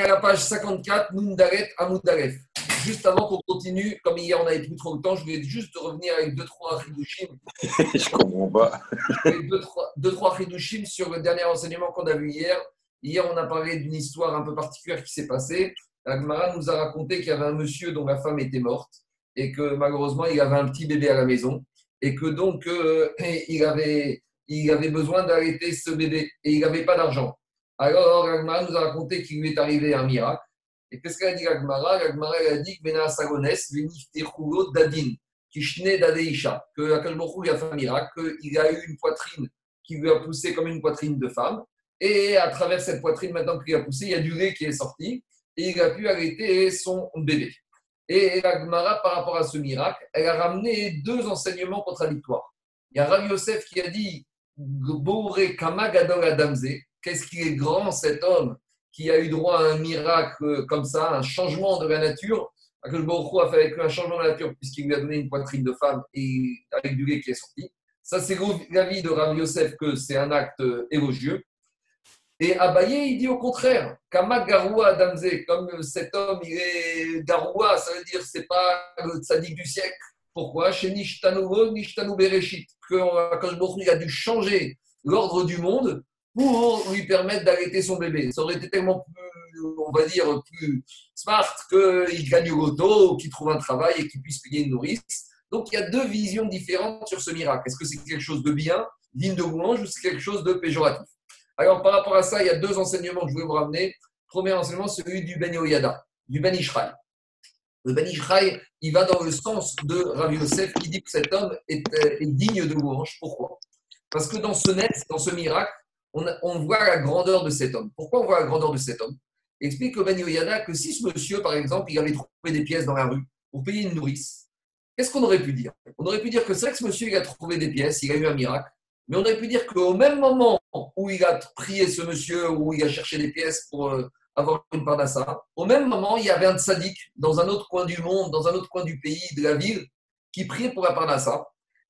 à la page 54, Nundaret Amoudaref. Juste avant qu'on continue, comme hier on n'avait plus trop de temps, je voulais juste revenir avec deux trois Hidushim. je comprends pas. deux, trois, deux, trois Hidushim sur le dernier enseignement qu'on a vu hier. Hier, on a parlé d'une histoire un peu particulière qui s'est passée. Agmara nous a raconté qu'il y avait un monsieur dont la femme était morte et que malheureusement, il avait un petit bébé à la maison et que donc euh, il, avait, il avait besoin d'arrêter ce bébé et il n'avait pas d'argent. Alors, Agmara nous a raconté qu'il lui est arrivé un miracle. Et qu'est-ce qu'elle a dit Agmara Agmara a dit Dadin, Dadeisha, que Akalbochou a fait un qu'il a eu une poitrine qui lui a poussé comme une poitrine de femme. Et à travers cette poitrine, maintenant qu'il a poussé, il y a du lait qui est sorti et il a pu arrêter son bébé. Et la par rapport à ce miracle, elle a ramené deux enseignements contradictoires. Il y a Rav Yosef qui a dit Kamagadol Adamze, qu'est-ce qu'il est grand cet homme qui a eu droit à un miracle comme ça, un changement de la nature? Que le a fait avec un changement de la nature puisqu'il lui a donné une poitrine de femme et avec du lait qui est sorti. Ça, c'est l'avis de Rav Yosef que c'est un acte élogieux. Et Abaye, il dit au contraire, comme cet homme, il est Garoua, ça veut dire c'est pas le tzaddik du siècle. Pourquoi? Chez Nishtanu Nishtanu Bereshit, que il a dû changer l'ordre du monde pour lui permettre d'arrêter son bébé. Ça aurait été tellement plus, on va dire, plus smart qu'il gagne au loto, qu'il trouve un travail et qu'il puisse payer une nourrice. Donc il y a deux visions différentes sur ce miracle. Est-ce que c'est quelque chose de bien, digne de louange, ou c'est quelque chose de péjoratif? Alors, par rapport à ça, il y a deux enseignements que je voulais vous ramener. Premier enseignement, celui du Ben Yoyada, du Ben Ishraï. Le Ben Ishraï, il va dans le sens de Rav Yosef qui dit que cet homme est, euh, digne de louange. Pourquoi? Parce que dans ce net, dans ce miracle, on, voit la grandeur de cet homme. Pourquoi on voit la grandeur de cet homme? Explique au Yoyada que si ce monsieur, par exemple, il avait trouvé des pièces dans la rue pour payer une nourrice, qu'est-ce qu'on aurait pu dire? On aurait pu dire que c'est vrai que ce monsieur, il a trouvé des pièces, il a eu un miracle, mais on aurait pu dire qu'au même moment où il a prié ce monsieur, où il a cherché des pièces pour euh, avoir une parnassa, au même moment, il y avait un tzaddik dans un autre coin du monde, dans un autre coin du pays, de la ville, qui priait pour la parnassa.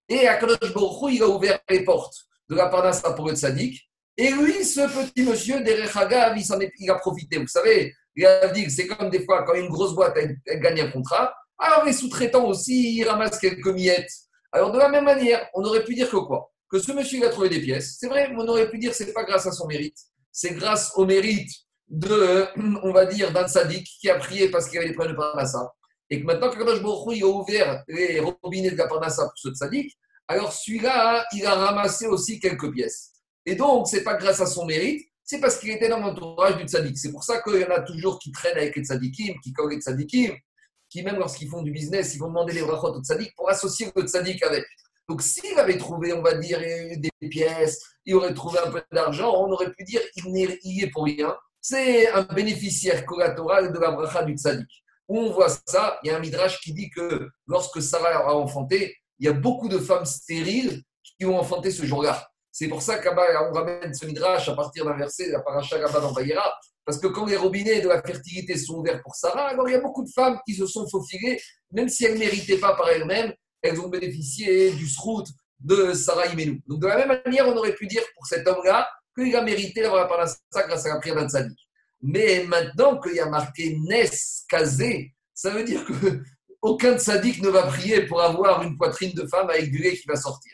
Et à Kadosh Baruch il a ouvert les portes de la parnassa pour le tzaddik. Et lui, ce petit monsieur, Derech il, il a profité. Vous savez, dit c'est comme des fois quand une grosse boîte gagne un contrat, alors les sous-traitants aussi, ils ramassent quelques miettes. Alors de la même manière, on aurait pu dire que quoi? Que ce monsieur il a trouvé des pièces. C'est vrai, on aurait pu dire que ce n'est pas grâce à son mérite, c'est grâce au mérite de, on va dire, d'un sadique qui a prié parce qu'il avait des problèmes de Parnassa. Et que maintenant, quand Baruch il a ouvert les robinets de la Parnassa pour ce sadique, alors celui-là, il a ramassé aussi quelques pièces. Et donc, ce n'est pas grâce à son mérite, c'est parce qu'il était dans l'entourage du tzaddik. C'est pour ça qu'il y en a toujours qui traînent avec les tzaddikim, qui collent les tzaddikim, qui même lorsqu'ils font du business, ils vont demander les brachot au tzaddik pour associer le tzaddik avec. Donc, s'il avait trouvé, on va dire, des pièces, il aurait trouvé un peu d'argent, on aurait pu dire qu'il n'y est pour rien. C'est un bénéficiaire collatéral de la bracha du tzaddik. On voit ça, il y a un midrash qui dit que lorsque Sarah a enfanté, il y a beaucoup de femmes stériles qui ont enfanté ce jour-là. C'est pour ça qu'on ramène ce midrash à partir d'un verset de la paracha là dans Bayera. Parce que quand les robinets de la fertilité sont ouverts pour Sarah, alors il y a beaucoup de femmes qui se sont faufilées, même si elles ne méritaient pas par elles-mêmes, elles ont bénéficié du srout de Sarah Imenu. Donc, de la même manière, on aurait pu dire pour cet homme-là qu'il a mérité d'avoir la parnassa grâce à la prière d'un. Mais maintenant qu'il y a marqué Nes Kazé, ça veut dire que aucun ne va prier pour avoir une poitrine de femme avec du lait qui va sortir.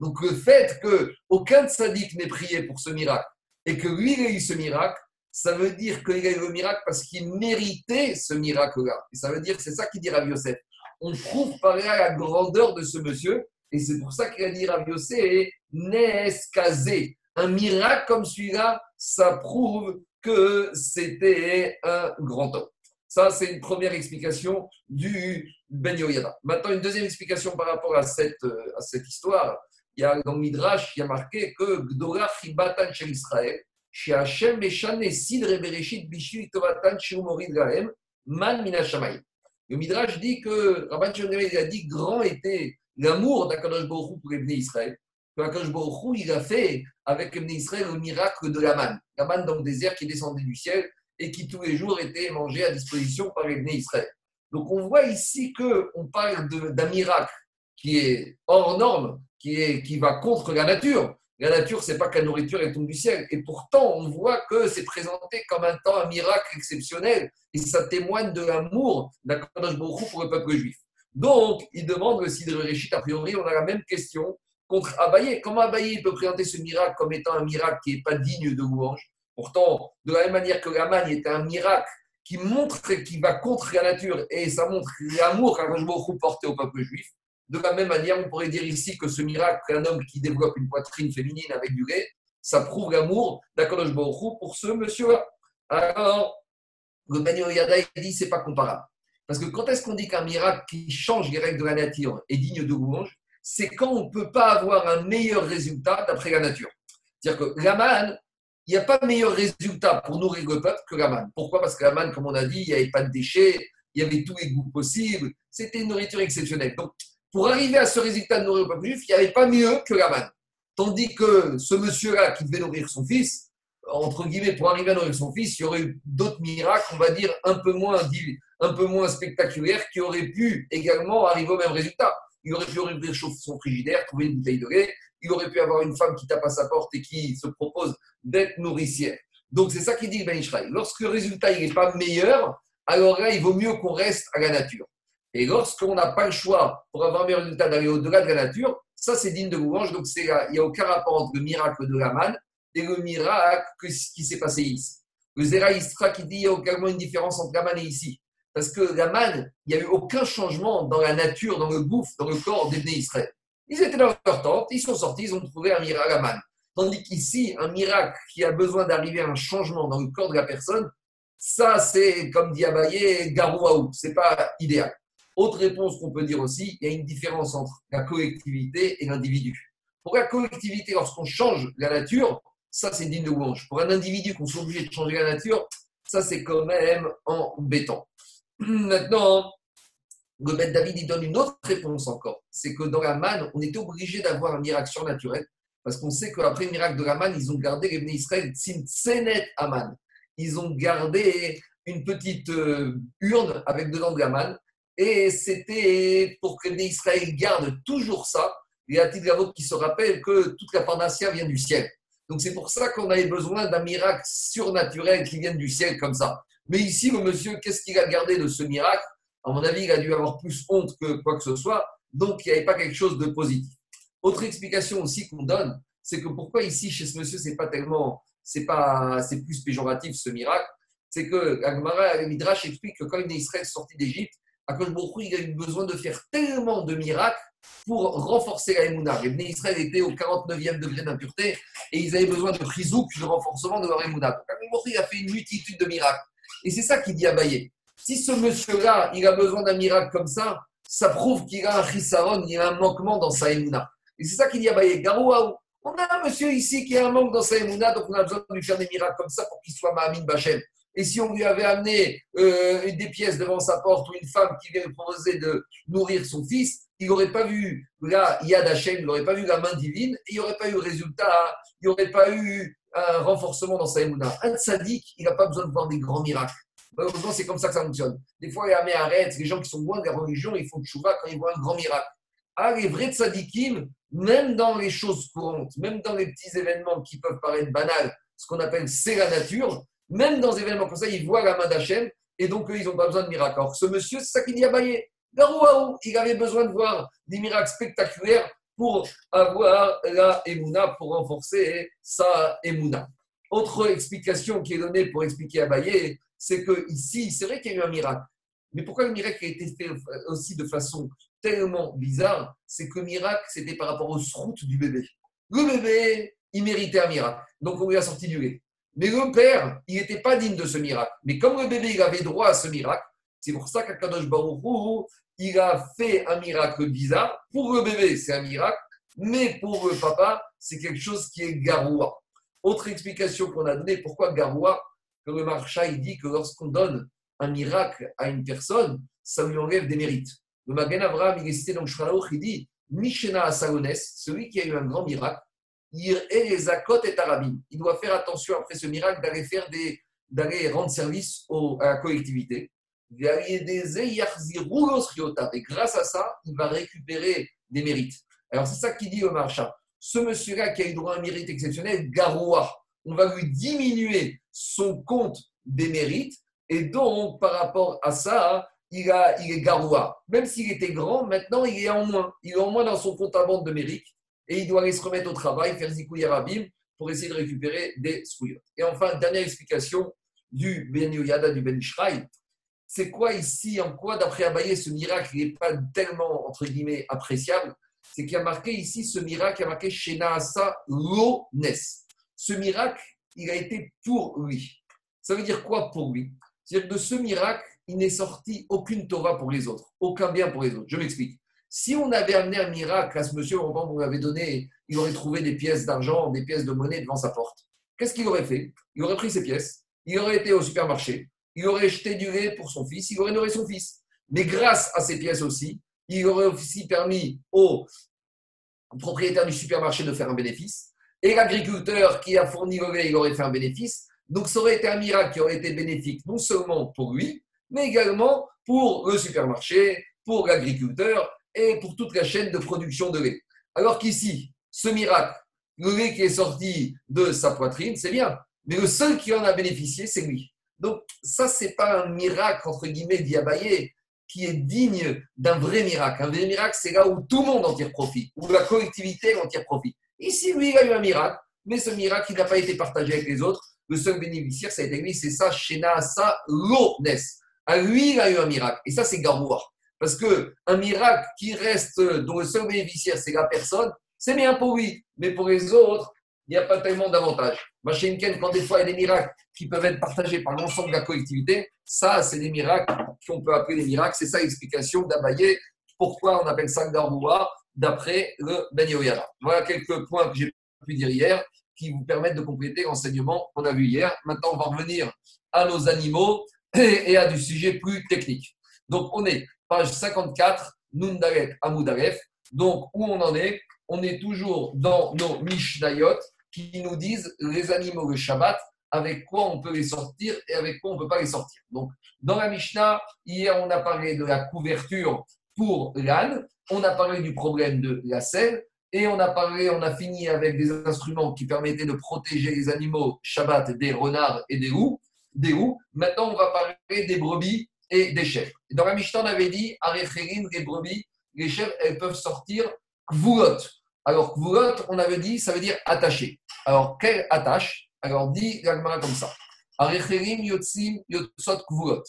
Donc, le fait qu'aucun tzaddik n'ait prié pour ce miracle et que lui, il ait eu ce miracle, ça veut dire qu'il a eu le miracle parce qu'il méritait ce miracle-là. Et ça veut dire, c'est ça qu'il dit Rav Yosef on prouve par là la grandeur de ce monsieur. Et c'est pour ça qu'il a dit Rav Yossé Neskazé. Un miracle comme celui-là, ça prouve que c'était un grand homme. Ça, c'est une première explication du Ben Yoyada. Maintenant, une deuxième explication par rapport à cette, à cette histoire. Il y a dans le Midrash, il a marqué que Gdora Chibatan chez Israël, chez Hashem Meshane Sidre Bereshit Bishu Tovatan Shiumorid Gahem, Man Minashamayim. Le Midrash dit que Rabban il a dit grand était l'amour d'Akadosh Baruch pour les Israël. Akadosh Baruch il a fait avec les Israël le miracle de la manne. La manne dans le désert qui descendait du ciel et qui tous les jours était mangée à disposition par les Israël. Donc on voit ici qu'on parle d'un miracle qui est hors norme, qui, est, qui va contre la nature, La nature, c'est pas que la nourriture elle tombe du ciel. Et pourtant, on voit que c'est présenté comme un temps, un miracle exceptionnel. Et ça témoigne de l'amour d'Akadosh Baruch pour le peuple juif. Donc, il demande le Sidre Réchit, a priori, on a la même question contre Abaye. Comment Abaye peut présenter ce miracle comme étant un miracle qui n'est pas digne de louange? Pourtant, de la même manière que la manne est un miracle qui montre, qui va contre la nature, et ça montre l'amour qu'Akadosh Baruch portait au peuple juif, de la même manière, on pourrait dire ici que ce miracle qu'un homme qui développe une poitrine féminine avec du lait, ça prouve l'amour d'Akadosh Baruch pour ce monsieur-là. Alors, le Ben Yada dit c'est pas comparable. Parce que quand est-ce qu'on dit qu'un miracle qui change les règles de la nature est digne de louange? C'est quand on ne peut pas avoir un meilleur résultat d'après la nature. C'est-à-dire que la manne, il n'y a pas meilleur résultat pour nourrir le peuple que la manne. Pourquoi? Parce que la manne, comme on a dit, il n'y avait pas de déchets, il y avait tous les goûts possibles, c'était une nourriture exceptionnelle. Donc, pour arriver à ce résultat de nourrir le peuple juif, il n'y avait pas mieux que la manne. Tandis que ce monsieur-là qui devait nourrir son fils, entre guillemets, pour arriver à nourrir son fils, il y aurait eu d'autres miracles, on va dire, un peu moins, un peu moins spectaculaires, qui auraient pu également arriver au même résultat. Il aurait pu ouvrir son frigidaire, trouver une bouteille de lait, il aurait pu avoir une femme qui tape à sa porte et qui se propose d'être nourricière. Donc c'est ça qui dit Ben Israël. Lorsque le résultat n'est pas meilleur, alors là, il vaut mieux qu'on reste à la nature. Et lorsqu'on n'a pas le choix pour avoir un meilleur résultat d'aller au-delà de la nature, ça c'est digne de louange. Donc il n'y a aucun rapport entre le miracle de la manne et le miracle qui s'est passé ici. Le Zera Istra qui dit qu'il y a également une différence entre la manne et ici. Parce que la manne, il n'y a eu aucun changement dans la nature, dans le bouffe, dans le corps des Israël. Ils étaient dans leur tente, ils sont sortis, ils ont trouvé un miracle à manne. Tandis qu'ici, un miracle qui a besoin d'arriver à un changement dans le corps de la personne, ça c'est, comme dit Abaye, garouaou, c'est pas idéal. Autre réponse qu'on peut dire aussi, il y a une différence entre la collectivité et l'individu. Pour la collectivité, lorsqu'on change la nature, ça c'est digne de louange. Pour un individu qu'on soit obligé de changer la nature, ça c'est quand même embêtant. Maintenant, le maître David il donne une autre réponse encore. C'est que dans la manne, on était obligé d'avoir un miracle surnaturel parce qu'on sait qu'après le miracle de la manne, ils ont gardé les Israël Tsenet Aman. Ils ont gardé une petite euh, urne avec dedans de la manne et c'était pour que les Israël gardent toujours ça. Il y a vôtre qui se rappelle que toute la Parnassia vient du ciel. Donc c'est pour ça qu'on avait besoin d'un miracle surnaturel qui vienne du ciel comme ça. Mais ici, le monsieur, qu'est-ce qu'il a gardé de ce miracle? À mon avis, il a dû avoir plus honte que quoi que ce soit. Donc il n'y avait pas quelque chose de positif. Autre explication aussi qu'on donne, c'est que pourquoi ici, chez ce monsieur, c'est pas tellement, c'est pas, c'est plus péjoratif ce miracle, c'est que Agmara Midrash explique que quand est Israël sorti d'Égypte, Akash il a eu besoin de faire tellement de miracles pour renforcer la Emouna. Les Israël étaient au 49e degré d'impureté et ils avaient besoin de frisouk, de renforcement de leur Emouna. Donc il a fait une multitude de miracles. Et c'est ça qu'il dit à Baye. Si ce monsieur-là, il a besoin d'un miracle comme ça, ça prouve qu'il a un chisaron, il a un manquement dans sa Emouna. Et c'est ça qu'il dit à Baye. Garouaou, on a un monsieur ici qui a un manque dans sa Emouna, donc on a besoin de lui faire des miracles comme ça pour qu'il soit Mahamin Bachem. Et si on lui avait amené euh, des pièces devant sa porte ou une femme qui lui proposer de nourrir son fils, il n'aurait pas vu là Yad Hashem, il n'aurait pas vu la main divine, et il n'y aurait pas eu résultat, il n'y aurait pas eu un renforcement dans sa émouna. Un sadique, il n'a pas besoin de voir des grands miracles. Malheureusement, c'est comme ça que ça fonctionne. Des fois, un arrête, les gens qui sont loin de la religion, ils font chouva quand ils voient un grand miracle. Ah, les vrais tzadikim, même dans les choses courantes, même dans les petits événements qui peuvent paraître banals, ce qu'on appelle c'est la nature, même dans des événements comme ça, ils voient la main d'Hachem et donc ils n'ont pas besoin de miracles. Alors ce monsieur, c'est ça qu'il dit à Baye. Il avait besoin de voir des miracles spectaculaires pour avoir la Emouna, pour renforcer sa Emouna. Autre explication qui est donnée pour expliquer à Baye, c'est que ici, c'est vrai qu'il y a eu un miracle. Mais pourquoi le miracle a été fait aussi de façon tellement bizarre C'est que le miracle, c'était par rapport aux routes du bébé. Le bébé, il méritait un miracle. Donc on lui a sorti du lait. Mais le père, il n'était pas digne de ce miracle. Mais comme le bébé, il avait droit à ce miracle, c'est pour ça qu'Akadosh Baruch il a fait un miracle bizarre. Pour le bébé, c'est un miracle, mais pour le papa, c'est quelque chose qui est garoua. Autre explication qu'on a donnée, pourquoi garoua? Le marcha, il dit que lorsqu'on donne un miracle à une personne, ça lui enlève des mérites. Le Magen Abraham, il est cité dans le il dit Mishena Asalones, celui qui a eu un grand miracle, Il doit faire attention après ce miracle d'aller faire des, d'aller rendre service à la collectivité. Et grâce à ça, il va récupérer des mérites. Alors c'est ça qui dit au marchand. ce monsieur-là qui a eu droit à un mérite exceptionnel, garoua. On va lui diminuer son compte des mérites et donc par rapport à ça, il, a, il est garoua. Même s'il était grand, maintenant il est en moins. Il est en moins dans son compte à bande de mérite et il doit aller se remettre au travail, faire zikouy rabim pour essayer de récupérer des scouyot. Et enfin, dernière explication du Ben Yoyada, du Ben Ishraï. C'est quoi ici, en quoi, d'après Abaye, ce miracle n'est pas tellement, entre guillemets, appréciable? C'est qu'il y a marqué ici ce miracle, il y a marqué Shenaasa Lones. Ce miracle, il a été pour lui. Ça veut dire quoi pour lui? C'est-à-dire que de ce miracle, il n'est sorti aucune Torah pour les autres, aucun bien pour les autres. Je m'explique. Si on avait amené un miracle à ce monsieur, au moment où on avait donné, il aurait trouvé des pièces d'argent, des pièces de monnaie devant sa porte. Qu'est-ce qu'il aurait fait? Il aurait pris ces pièces, il aurait été au supermarché, il aurait jeté du lait pour son fils, il aurait nourri son fils. Mais grâce à ces pièces aussi, il aurait aussi permis au propriétaire du supermarché de faire un bénéfice. Et l'agriculteur qui a fourni le lait, il aurait fait un bénéfice. Donc ça aurait été un miracle qui aurait été bénéfique non seulement pour lui, mais également pour le supermarché, pour l'agriculteur et pour toute la chaîne de production de lait. Alors qu'ici, ce miracle, le lait qui est sorti de sa poitrine, c'est bien. Mais le seul qui en a bénéficié, c'est lui. Donc, ça, c'est pas un miracle, entre guillemets, diabaillé, qui est digne d'un vrai miracle. Un vrai miracle, c'est là où tout le monde en tire profit, où la collectivité en tire profit. Ici, lui, il a eu un miracle, mais ce miracle, il n'a pas été partagé avec les autres. Le seul bénéficiaire, ça a été lui, c'est ça, Shena Sa Lones. À lui, il a eu un miracle. Et ça, c'est Garoua. Parce qu'un miracle qui reste, dont le seul bénéficiaire, c'est la personne, c'est bien pour lui. Mais pour les autres, il n'y a pas tellement d'avantages. Machinken, quand des fois il y a des miracles qui peuvent être partagés par l'ensemble de la collectivité, ça, c'est des miracles qu'on peut appeler des miracles. C'est ça l'explication d'Abaye. Pourquoi on appelle ça Garoua d'après le Ben. Voilà quelques points que j'ai pu dire hier qui vous permettent de compléter l'enseignement qu'on a vu hier. Maintenant, on va revenir à nos animaux et à du sujet plus technique. Donc, on est page 54, Nundaret Amoudaref. Donc, où on en est? On est toujours dans nos Mishnayot qui nous disent les animaux le Shabbat, avec quoi on peut les sortir et avec quoi on ne peut pas les sortir. Donc, dans la Mishnah, hier, on a parlé de la couverture pour l'âne, on a parlé du problème de la selle, et on a parlé, on a fini avec des instruments qui permettaient de protéger les animaux Shabbat des renards et des loups. Des. Maintenant, on va parler des brebis et des chèvres. Dans la Mishnah, on avait dit, les brebis, les chèvres, elles peuvent sortir kvulot. Alors, kvulot, on avait dit, ça veut dire attaché. Alors, quelle attache? Alors, dit l'agmara comme ça. Arecherim yotzim yotzot kvulot.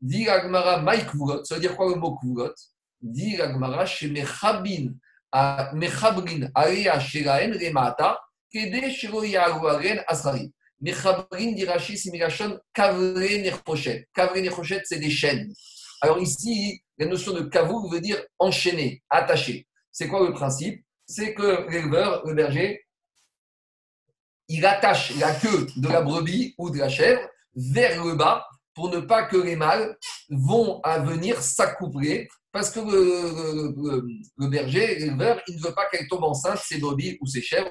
Dit l'agmara maï kvulot. Ça veut dire quoi le mot kvulot Dit l'agmara chez mechabin, mechabrin alea shelaen remata, kede shelo yaruaren asrari. Mechabrin dit Rashi, c'est Milachon kavre nerchochet. Kavre nerchochet, c'est des chaînes. Alors ici, la notion de kavou veut dire enchaîner, attaché. C'est quoi le principe? C'est que l'éleveur, le berger, il attache la queue de la brebis ou de la chèvre vers le bas pour ne pas que les mâles vont venir s'accoupler parce que le, berger, l'éleveur, il ne veut pas qu'elle tombe enceinte, ses brebis ou ses chèvres,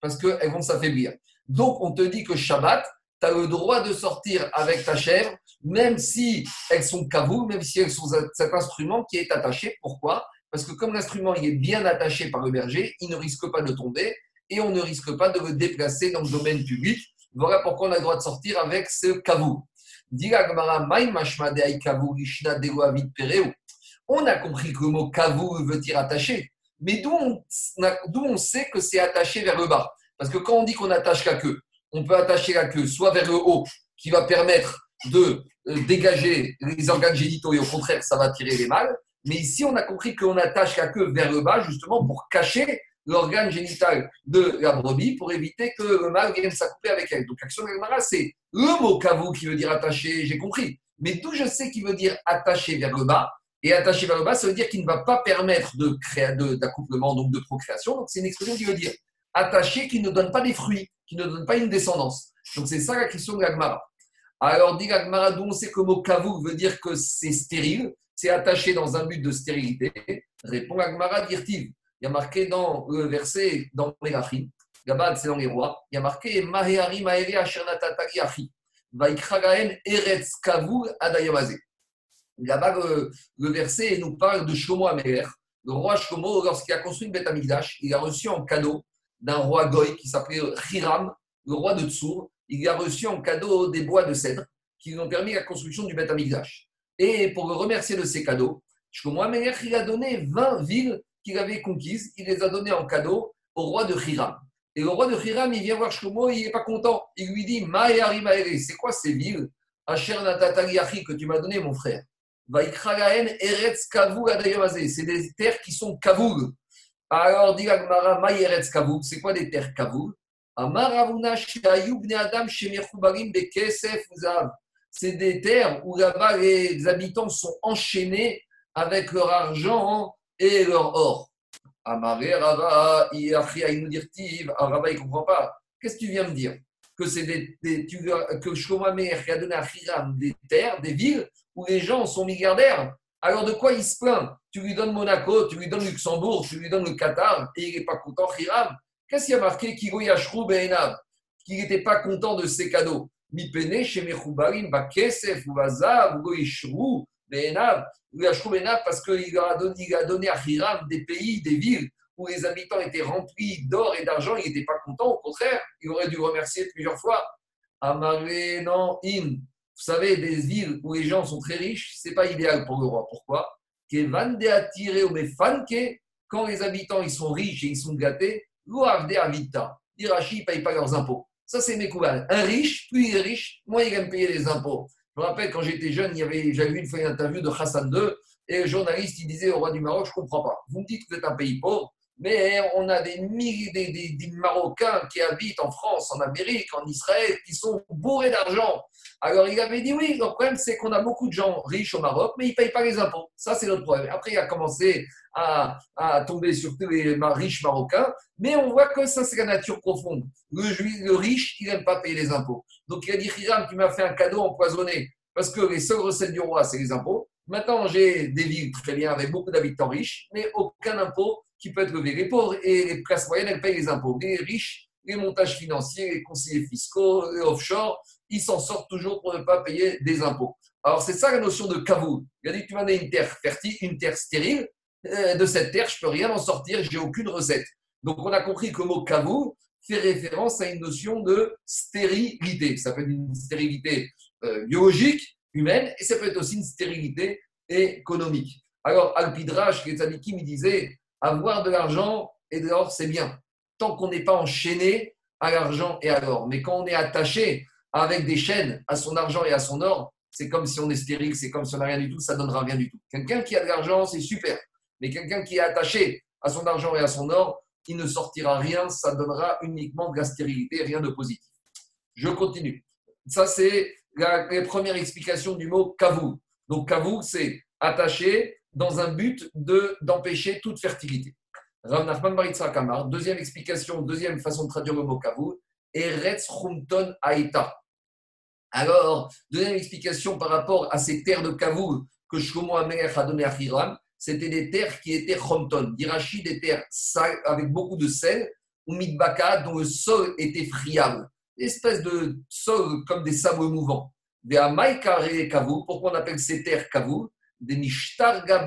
parce qu'elles vont s'affaiblir. Donc, on te dit que Shabbat, tu as le droit de sortir avec ta chèvre, même si elles sont cavou, même si elles sont cet instrument qui est attaché. Pourquoi? Parce que comme l'instrument est bien attaché par le berger, il ne risque pas de tomber et on ne risque pas de le déplacer dans le domaine public. Voilà pourquoi on a le droit de sortir avec ce kavou. On a compris que le mot kavou veut dire attaché, mais d'où on, sait que c'est attaché vers le bas? Parce que quand on dit qu'on attache la queue, on peut attacher la queue soit vers le haut, qui va permettre de euh, dégager les organes génitaux, et au contraire, ça va tirer les mâles. Mais ici, on a compris qu'on attache la queue vers le bas, justement pour cacher l'organe génital de la brebis pour éviter que le mâle vienne s'accoupler avec elle. Donc, action de c'est le mot kavou qui veut dire attaché, j'ai compris. Mais d'où je sais qu'il veut dire attaché vers le bas, et attaché vers le bas, ça veut dire qu'il ne va pas permettre de d'accouplement, donc de procréation. Donc, c'est une expression qui veut dire attaché qui ne donne pas des fruits, qui ne donne pas une descendance. Donc, c'est ça la question de l'agmara. Alors, dit l'agmara, d'où on sait que le mot kavou veut dire que c'est stérile, c'est attaché dans un but de stérilité. Répond l'agmara d'Irtiv. Il y a marqué dans le verset, dans Mélachim, Gabad, c'est dans les rois, il y a marqué Mahehari Maheri Ashernatatari Achi. Vaikragaen Eretz Kavou Adayamazé. Là-bas, le, verset nous parle de Shlomo Améler. Le roi Shlomo, lorsqu'il a construit une bête Amigdash, il a reçu en cadeau d'un roi Goy qui s'appelait Hiram, le roi de Tsour. Il a reçu en cadeau des bois de cèdre qui lui ont permis la construction du Beth Amikdash. Et pour le remercier de ces cadeaux, Shlomo Amelech, il a donné 20 villes qu'il avait conquises. Il les a données en cadeau au roi de Hiram. Et le roi de Hiram, il vient voir Shlomo, il n'est pas content. Il lui dit c'est quoi ces villes Asher que tu m'as donné, mon frère? Eretz C'est des terres qui sont kavoul. Alors, dit Agmara, Eretz kavoul. C'est quoi des terres kavoul c'est des terres où là-bas les habitants sont enchaînés avec leur argent et leur or. Amaré, Rava, il dire Rava, il ne comprend pas. Qu'est-ce que tu viens de dire? Que c'est des, des tu, que Shlomo a donné à Hiram des terres, des villes où les gens sont milliardaires. Alors de quoi il se plaint? Tu lui donnes Monaco, tu lui donnes Luxembourg, tu lui donnes le Qatar et il n'est pas content, Hiram. Qu'est-ce qu'il a marqué? Qu'il n'était pas content de ses cadeaux. Mipene, chez Mechoubarim, Bakesef, Vazav, Goishru, Benav, parce qu'il a, donné, à Hiram des pays, des villes où les habitants étaient remplis d'or et d'argent, il n'était pas content, au contraire, il aurait dû remercier plusieurs fois. Amaré, non, in. Vous savez, des villes où les gens sont très riches, ce n'est pas idéal pour le roi. Pourquoi quand les habitants ils sont riches et ils sont gâtés. Irachi ne paye pas leurs impôts. Ça, c'est mes couvades. Un riche, plus il est riche, moins il aime payer les impôts. Je me rappelle quand j'étais jeune, j'avais vu une fois une interview de Hassan II et le journaliste il disait au roi du Maroc, je ne comprends pas. Vous me dites que vous êtes un pays pauvre, mais on a des milliers des, Marocains qui habitent en France, en Amérique, en Israël, qui sont bourrés d'argent. Alors il avait dit oui, le problème c'est qu'on a beaucoup de gens riches au Maroc, mais ils ne payent pas les impôts. Ça c'est notre problème. Après il a commencé à, tomber sur tous les riches marocains, mais on voit que ça c'est la nature profonde. Le, le riche, il n'aime pas payer les impôts. Donc il a dit Hiram, tu m'as fait un cadeau empoisonné, parce que les seules recettes du roi c'est les impôts. Maintenant j'ai des villes très bien avec beaucoup d'habitants riches, mais aucun impôt qui peut être levé. Les pauvres et les classes moyennes, elles payent les impôts. Les riches, les montages financiers, les conseillers fiscaux, les offshore, ils s'en sortent toujours pour ne pas payer des impôts. Alors, c'est ça la notion de kavou. Il a dit, tu m'en as une terre fertile, une terre stérile. Euh, de cette terre, je ne peux rien en sortir, j'ai aucune recette. Donc, on a compris que le mot kavou fait référence à une notion de stérilité. Ça peut être une stérilité euh, biologique, humaine, et ça peut être aussi une stérilité économique. Alors, Alpidrash, qui est il disait avoir de l'argent et de l'or, c'est bien. Tant qu'on n'est pas enchaîné à l'argent et à l'or. Mais quand on est attaché avec des chaînes à son argent et à son or, c'est comme si on est stérile, c'est comme si on n'a rien du tout, ça ne donnera rien du tout. Quelqu'un qui a de l'argent, c'est super. Mais quelqu'un qui est attaché à son argent et à son or, il ne sortira rien, ça donnera uniquement de la stérilité, rien de positif. Je continue. Ça, c'est la, première explication du mot kavou. Donc, kavou, c'est attaché, dans un but d'empêcher toute fertilité. Rav Nachman Kamar, deuxième explication, deuxième façon de traduire le mot kavou, Eretz Chumton Aïta. Alors, deuxième explication par rapport à ces terres de kavou que Shlomo Amelech a donné à Hiram, c'était des terres qui étaient Chumton, d'Irachi, des terres avec beaucoup de sel, ou Midbaka, dont le sol était friable. Espèce de sol comme des sables mouvants. Des Kavou, pourquoi on appelle ces terres kavou des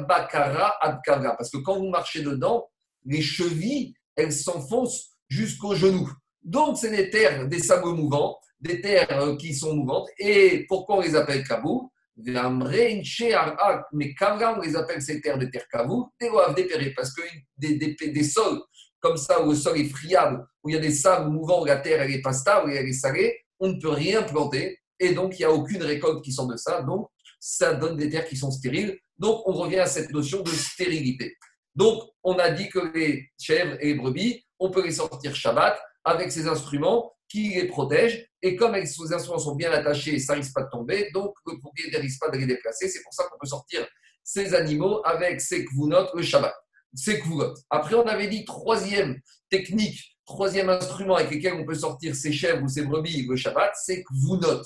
bakara adkara. Parce que quand vous marchez dedans, les chevilles, elles s'enfoncent jusqu'aux genoux. Donc, c'est des terres, des sables mouvants, des terres euh, qui sont mouvantes. Et pourquoi on les appelle kabou mais kavra, on les appelle ces terres de terre kabou, des parce que des, des, des, sols comme ça, où le sol est friable, où il y a des sables mouvants, où la terre elle est pas stable, où elle est salée, on ne peut rien planter. Et donc, il n'y a aucune récolte qui sort de ça. Donc, ça donne des terres qui sont stériles. Donc, on revient à cette notion de stérilité. Donc, on a dit que les chèvres et les brebis, on peut les sortir Shabbat avec ces instruments qui les protègent. Et comme ces instruments sont bien attachés, ça risque pas de tomber. Donc, le propriétaire risque pas de les déplacer. C'est pour ça qu'on peut sortir ces animaux avec ces kvunot le Shabbat. Ces kvunot. Après, on avait dit troisième technique, troisième instrument avec lequel on peut sortir ces chèvres ou ces brebis le Shabbat, c'est kvunot.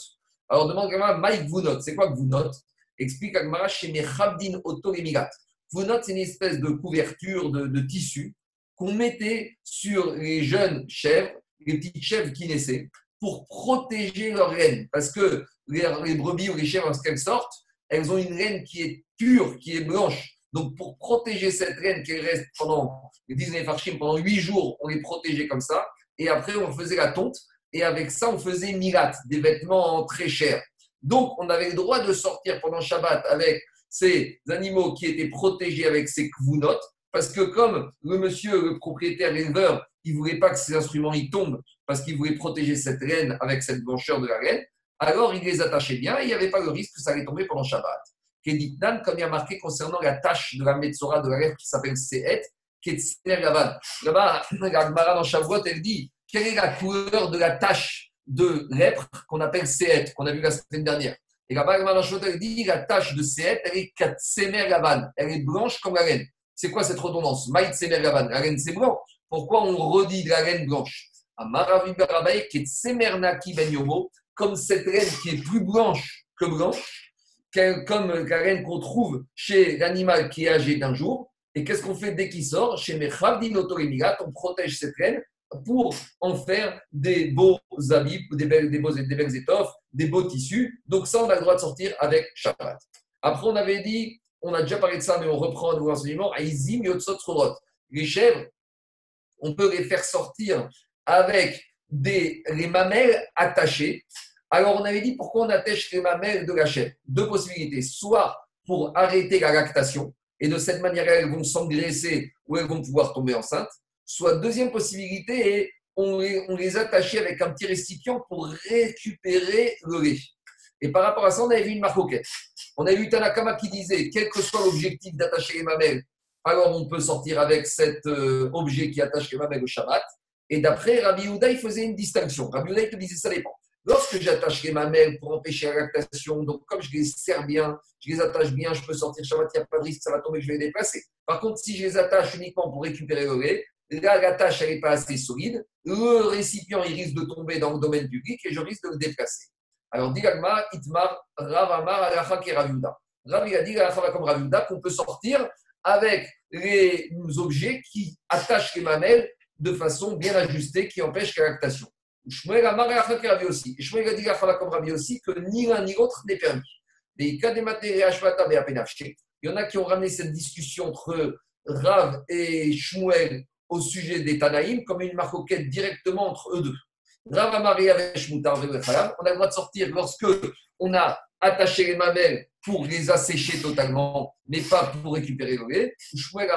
Alors, demande même, Mike Vunot, c'est quoi Vunot? Explique Agmara chez Mechabdin Oto Vunot, c'est une espèce de couverture de, tissu qu'on mettait sur les jeunes chèvres, les petites chèvres qui naissaient, pour protéger leur laine. Parce que les, brebis ou les chèvres, lorsqu'elles sortent, elles ont une laine qui est pure, qui est blanche. Donc, pour protéger cette reine qui reste pendant les 19 farchim, pendant 8 jours, on les protégeait comme ça. Et après, on faisait la tonte. Et avec ça, on faisait milat, des vêtements très chers. Donc, on avait le droit de sortir pendant Shabbat avec ces animaux qui étaient protégés avec ces kvunot, parce que comme le monsieur, le propriétaire, l'éleveur, il ne voulait pas que ces instruments y tombent, parce qu'il voulait protéger cette reine avec cette blancheur de la reine, alors il les attachait bien et il n'y avait pas le risque que ça allait tomber pendant Shabbat. Keditnan, comme il y a marqué concernant la tâche de la Metzora de la reine qui s'appelle Sehet, Ketzer Gavad. Là-bas, la dans Shavuot, elle dit quelle est la couleur de la tache de lèpre qu'on appelle Sehet, qu'on a vu la semaine dernière? Et là-bas, elle dit la tache de Sehet, elle est Ketzer Gavad. Elle est blanche comme la reine. C'est quoi cette redondance? Maït Semer Gavad. La reine, c'est blanc. Pourquoi on redit la reine blanche? Comme cette reine qui est plus blanche que blanche, comme la reine qu'on trouve chez l'animal qui est âgé d'un jour. Et qu'est-ce qu'on fait dès qu'il sort? Chez Mechavdin on protège cette reine pour en faire des beaux habits, des belles, beaux, étoffes, des beaux tissus. Donc ça, on a le droit de sortir avec Shabbat. Après, on avait dit, on a déjà parlé de ça, mais on reprend un nouveau enseignement, Les chèvres, on peut les faire sortir avec des, les mamelles attachées. Alors, on avait dit pourquoi on attache les mamelles de la chèvre? Deux possibilités. Soit pour arrêter la lactation, et de cette manière, elles vont s'engraisser ou elles vont pouvoir tomber enceintes. Soit deuxième possibilité, les, on les attachait avec un petit récipient pour récupérer le lait. Et par rapport à ça, on avait vu une marcoquette. On a vu Tanakama qui disait, quel que soit l'objectif d'attacher les mamelles, alors on peut sortir avec cet euh, objet qui attache les mamelles au Shabbat. Et d'après Rabbi Houda, il faisait une distinction. Rabbi Houda, il te disait, ça dépend. Lorsque j'attache les mamelles pour empêcher la lactation, donc comme je les serre bien, je les attache bien, je peux sortir Shabbat, il n'y a pas de risque, ça va tomber, je vais les déplacer. Par contre, si je les attache uniquement pour récupérer le lait, là, l'attache, elle n'est pas assez solide. Le récipient, risque de tomber dans le domaine public et je risque de le déplacer. Alors, dit Itmar, Ravamar, Alacha, qui Raviuda. Rav, a dit, comme Raviuda, qu'on peut sortir avec les objets qui attachent les mamelles de façon bien ajustée, qui empêchent la lactation. Shmuel Amar et Ravi aussi. Et Shmuel a dit comme Ravi aussi que ni l'un ni l'autre n'est permis. Mais il y en a qui ont ramené cette discussion entre Rav et Shmuel au sujet des Tanaïm comme une marcoquette directement entre eux deux. On a le droit de sortir lorsque on a attaché les mamelles pour les assécher totalement, mais pas pour récupérer le lait. Shmuel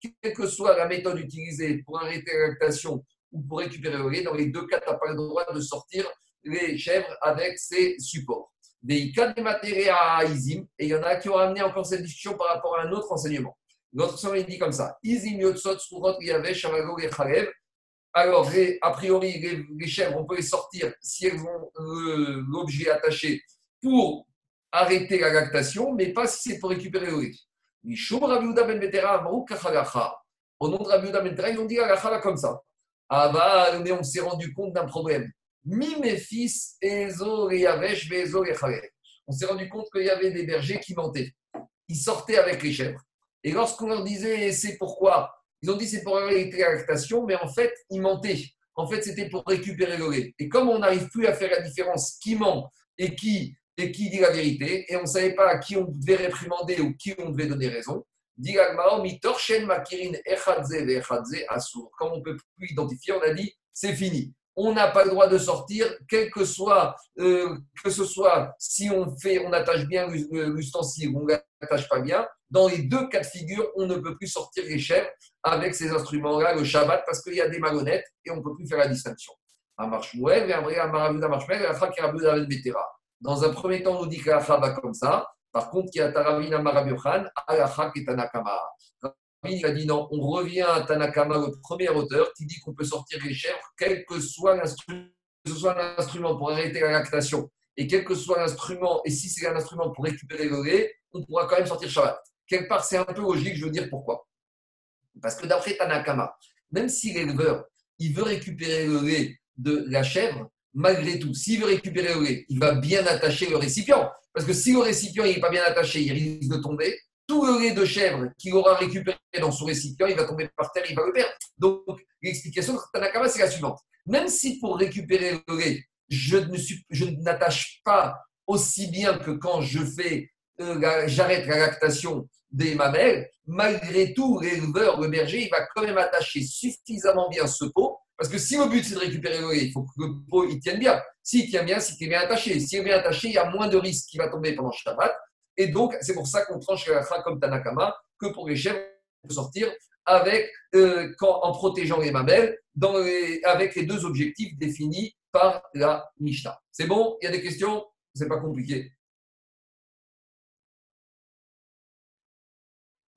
Quelle que soit la méthode utilisée pour arrêter la lactation ou pour récupérer le lait. Dans les deux cas, tu n'as pas le droit de sortir les chèvres avec ces supports. Des cas des matériels à Izim, et il y en a qui ont amené encore cette discussion par rapport à un autre enseignement. L'autre enseignement, il dit comme ça Alors, a priori, les, chèvres, on peut les sortir si elles ont l'objet attaché pour arrêter la lactation, mais pas si c'est pour récupérer le lait. Ben Au nom de Rabbi Ben Betera, ils ont dit la comme ça. Ah bah, mais on s'est rendu compte d'un problème. Mi mes fils, On s'est rendu compte qu'il y avait des bergers qui mentaient. Ils sortaient avec les chèvres. Et lorsqu'on leur disait c'est pourquoi, ils ont dit c'est pour arrêter la lactation, mais en fait, ils mentaient. En fait, c'était pour récupérer le. Et comme on n'arrive plus à faire la différence qui ment et qui, et qui dit la vérité, et on ne savait pas à qui on devait réprimander ou qui on devait donner raison, comme on ne peut plus identifier, on a dit c'est fini. On n'a pas le droit de sortir, quel que soit, euh, que ce soit si on fait, on attache bien l'ustensile ou on l'attache pas bien. Dans les deux cas de figure, on ne peut plus sortir les chèvres avec ces instruments-là le Shabbat parce qu'il y a des malhonnêtes et on ne peut plus faire la distinction. Dans un premier temps, on nous dit que la va comme ça. Par contre, il y a Taravina Marabiohan, Alachak et Tanakama. Il a dit non, on revient à Tanakama, le premier auteur, qui dit qu'on peut sortir les chèvres, quel que soit l'instrument pour arrêter la lactation, et quel que soit l'instrument, et si c'est un instrument pour récupérer le lait, on pourra quand même sortir Shabbat. Quelque part, c'est un peu logique, je veux dire pourquoi. Parce que d'après Tanakama, même si l'éleveur, il veut récupérer le lait de la chèvre, malgré tout, s'il veut récupérer le lait, il va bien attacher le récipient. Parce que si le récipient n'est pas bien attaché, il risque de tomber. Tout le lait de chèvre qu'il aura récupéré dans son récipient, il va tomber par terre, il va le perdre. Donc, l'explication de Tanakama, c'est la suivante. Même si pour récupérer le lait, je, n'attache pas aussi bien que quand je fais euh, j'arrête la lactation des mamelles, malgré tout, l'éleveur, le berger, il va quand même attacher suffisamment bien ce pot. Parce que si le but c'est de récupérer le lait, il faut que le pot il tienne bien. S'il tient bien, c'est qu'il est bien attaché. S'il est bien attaché, il y a moins de risques qu'il va tomber pendant Shabbat. Et donc, c'est pour ça qu'on tranche la comme Tanakama, que pour les chèvres, on peut sortir avec, euh, en protégeant les mamelles, dans avec les deux objectifs définis par la Mishnah. C'est bon? Il y a des questions? C'est pas compliqué.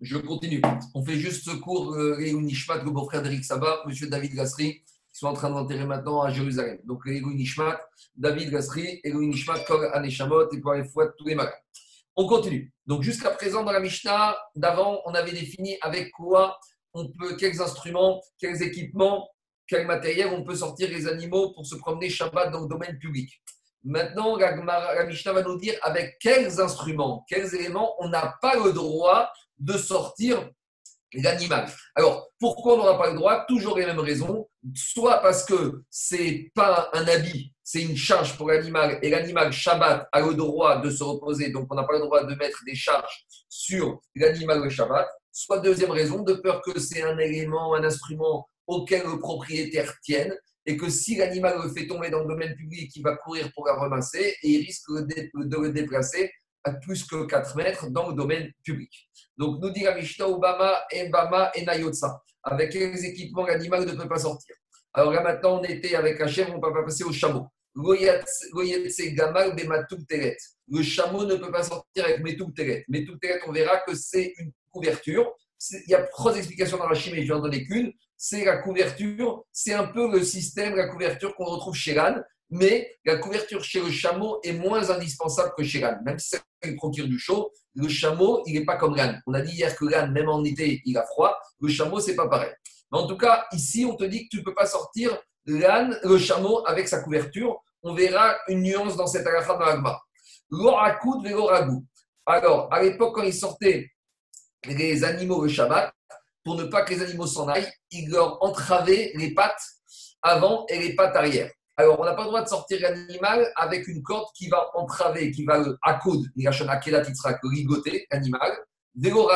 Je continue. On fait juste ce cours, euh, Nishmat, le beau-frère d'Eric Sabat, M. David Gassery, qui sont en train d'enterrer maintenant à Jérusalem. Donc, Léou Nishmat, David Gassery, Léou Nishmat, Kol Aneshamot, et pour les fois tous les malades. On continue. Donc, jusqu'à présent, dans la Mishnah, d'avant, on avait défini avec quoi on peut, quels instruments, quels équipements, quel matériel on peut sortir les animaux pour se promener Shabbat dans le domaine public. Maintenant, la, Mishnah va nous dire avec quels instruments, quels éléments on n'a pas le droit de sortir l'animal. Alors, pourquoi on n'aura pas le droit? Toujours les mêmes raisons. Soit parce que c'est pas un habit, c'est une charge pour l'animal, et l'animal Shabbat a le droit de se reposer, donc on n'a pas le droit de mettre des charges sur l'animal Shabbat. Soit deuxième raison, de peur que c'est un élément, un instrument auquel le propriétaire tienne, et que si l'animal le fait tomber dans le domaine public, il va courir pour la ramasser, et il risque de le déplacer à plus que 4 mètres dans le domaine public. Donc, nous dit la Mishnah, Obama, Ebama et Nayotsa. Avec les équipements, l'animal ne peut pas sortir? Alors là, maintenant, on était avec la chèvre, on ne peut pas passer au chameau. Le chameau ne peut pas sortir avec Metou Teret. Metou Teret, on verra que c'est une couverture. Il y a trois explications dans la chimie, je vais en donner qu'une. C'est la couverture, c'est un peu le système, la couverture qu'on retrouve chez l'âne mais la couverture chez le chameau est moins indispensable que chez l'âne. Même si ça procure du chaud, le chameau, il n'est pas comme l'âne. On a dit hier que l'âne, même en été, il a froid. Le chameau, c'est pas pareil. En tout cas, ici, on te dit que tu ne peux pas sortir l'âne, le chameau avec sa couverture. On verra une nuance dans cette halakha dans l'agma. L'orakoud l'oragou. Alors, à l'époque, quand ils sortaient les animaux le Shabbat, pour ne pas que les animaux s'en aillent, ils leur entravaient les pattes avant et les pattes arrière. Alors, on n'a pas le droit de sortir l'animal avec une corde qui va entraver, qui va le accoudre, ligoter l'animal. Vélo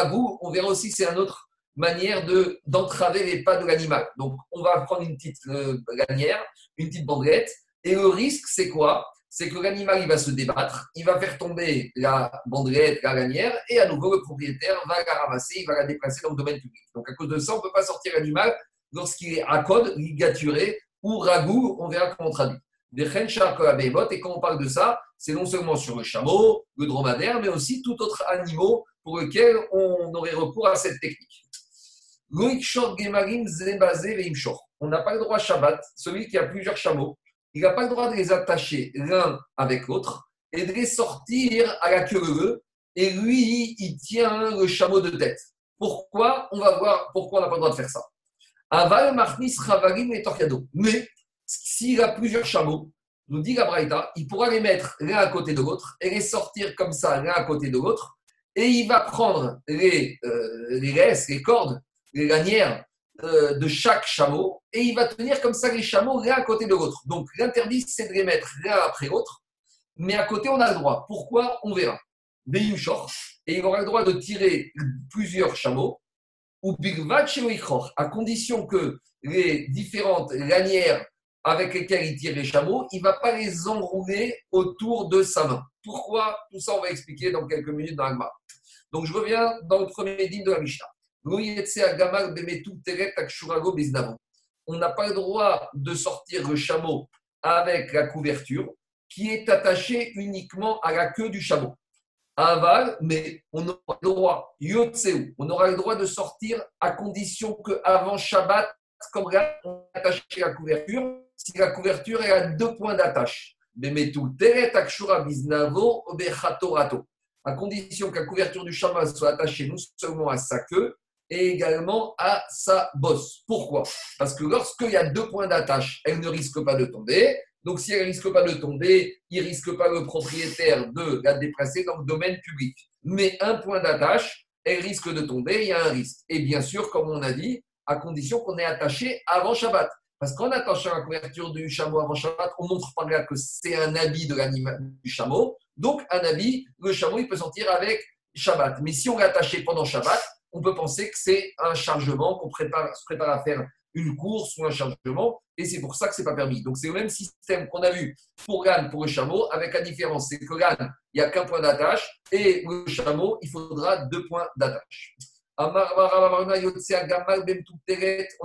on verra aussi, c'est une autre manière de, d'entraver les pas de l'animal. Donc, on va prendre une petite euh, lanière, une petite bandelette, et le risque, c'est quoi? C'est que l'animal, il va se débattre, il va faire tomber la bandelette, la lanière, et à nouveau, le propriétaire va la ramasser, il va la déplacer dans le domaine public. Donc, à cause de ça, on ne peut pas sortir l'animal lorsqu'il est à code, ligaturé, ou ragou, on verra comment on traduit. Et quand on parle de ça, c'est non seulement sur le chameau, le dromadaire, mais aussi tout autre animal pour lequel on aurait recours à cette technique. On n'a pas le droit Shabbat, celui qui a plusieurs chameaux, il n'a pas le droit de les attacher l'un avec l'autre et de les sortir à la queue et lui, il tient le chameau de tête. Pourquoi On va voir pourquoi on n'a pas le droit de faire ça? Aval, Marnis, Ravarim et Torcado. Mais s'il a plusieurs chameaux, nous dit la il pourra les mettre l'un à côté de l'autre et les sortir comme ça l'un à côté de l'autre. Et il va prendre les, euh, les les cordes, les lanières euh, de chaque chameau et il va tenir comme ça les chameaux l'un à côté de l'autre. Donc l'interdit, c'est de les mettre l'un après l'autre. Mais à côté, on a le droit. Pourquoi? On verra. Et il aura le droit de tirer plusieurs chameaux ou à condition que les différentes lanières avec lesquelles il tire les chameaux, il ne va pas les enrouler autour de sa main. Pourquoi? Tout ça, on va expliquer dans quelques minutes dans l'Agma. Donc, je reviens dans le premier dîme de la Mishnah. On n'a pas le droit de sortir le chameau avec la couverture qui est attachée uniquement à la queue du chameau. Aval, mais on aura le droit, on aura le droit de sortir à condition qu'avant Shabbat, comme là, on attache la couverture, si la couverture est à deux points d'attache. À condition que la couverture du chameau soit attachée non seulement à sa queue, et également à sa bosse. Pourquoi? Parce que lorsqu'il y a deux points d'attache, elle ne risque pas de tomber. Donc, si elle ne risque pas de tomber, il ne risque pas le propriétaire de la déplacer dans le domaine public. Mais un point d'attache, elle risque de tomber, il y a un risque. Et bien sûr, comme on a dit, à condition qu'on est attaché avant Shabbat. Parce qu'en attachant la couverture du chameau avant Shabbat, on montre par là que c'est un habit de du chameau. Donc, un habit, le chameau, il peut sortir avec Shabbat. Mais si on l'a attaché pendant Shabbat, on peut penser que c'est un chargement, qu'on se prépare à faire une course ou un chargement, et c'est pour ça que ce n'est pas permis. Donc c'est le même système qu'on a vu pour l'âne, pour le chameau, avec la différence, c'est que l'âne, il n'y a qu'un point d'attache, et le chameau, il faudra deux points d'attache. On a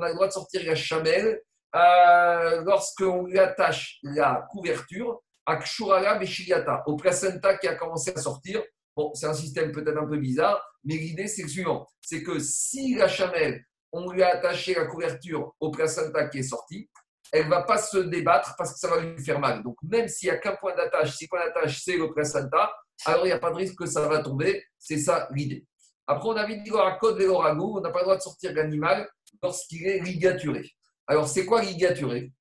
le droit de sortir la chamelle euh, lorsqu'on lui attache la couverture à Kshurala Beshiliata, au placenta qui a commencé à sortir. Bon, c'est un système peut-être un peu bizarre, mais l'idée c'est le suivant c'est que si la chamelle on lui a attaché la couverture au placenta qui est sorti, elle ne va pas se débattre parce que ça va lui faire mal. Donc, même s'il n'y a qu'un point d'attache, si le point d'attache c'est le placenta, alors il n'y a pas de risque que ça va tomber. C'est ça l'idée. Après, on avait dit à code on n'a pas le droit de sortir l'animal lorsqu'il est ligaturé. Alors, c'est quoi ligaturé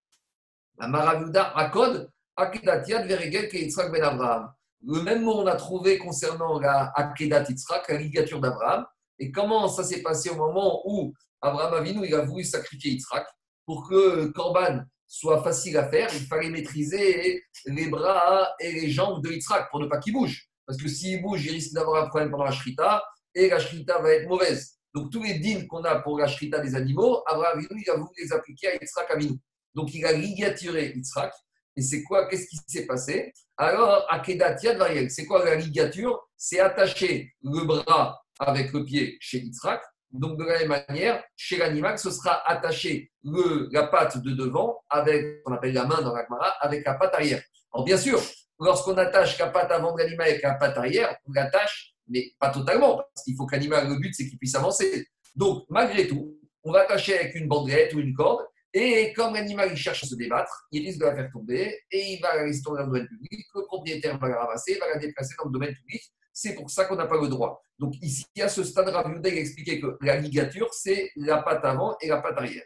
La maravuda à code, akedatiad veregel ke ben Abraham. Le même mot on a trouvé concernant la akedat la ligature d'Abraham. Et comment ça s'est passé au moment où Abraham Avinu, il a voulu sacrifier Yitzhak pour que Corban soit facile à faire. Il fallait maîtriser les bras et les jambes de Yitzhak pour ne pas qu'il bouge. Parce que s'il bouge, il risque d'avoir un problème pendant la shrita et la shrita va être mauvaise. Donc tous les dîmes qu'on a pour la shrita des animaux, Abraham Avinu, il a voulu les appliquer à Yitzhak Avinu. Donc il a ligaturé Yitzhak. Et c'est quoi Qu'est-ce qui s'est passé? Alors, Akedat Yad Variel, c'est quoi la ligature? C'est attacher le bras avec le pied chez Yitzhak donc, de la même manière, chez l'animal, ce sera attaché le, la patte de devant avec, on appelle la main dans la avec la patte arrière. Alors, bien sûr, lorsqu'on attache la patte avant de l'animal avec la patte arrière, on l'attache, mais pas totalement, parce qu'il faut que l'animal, le but, c'est qu'il puisse avancer. Donc, malgré tout, on va avec une bandelette ou une corde, et comme l'animal il cherche à se débattre, il risque de la faire tomber, et il va la laisser dans le domaine public, le propriétaire va la ramasser, va la déplacer dans le domaine public, c'est pour ça qu'on n'a pas le droit. Donc ici, à ce stade, Rav il expliquait que la ligature, c'est la patte avant et la patte arrière.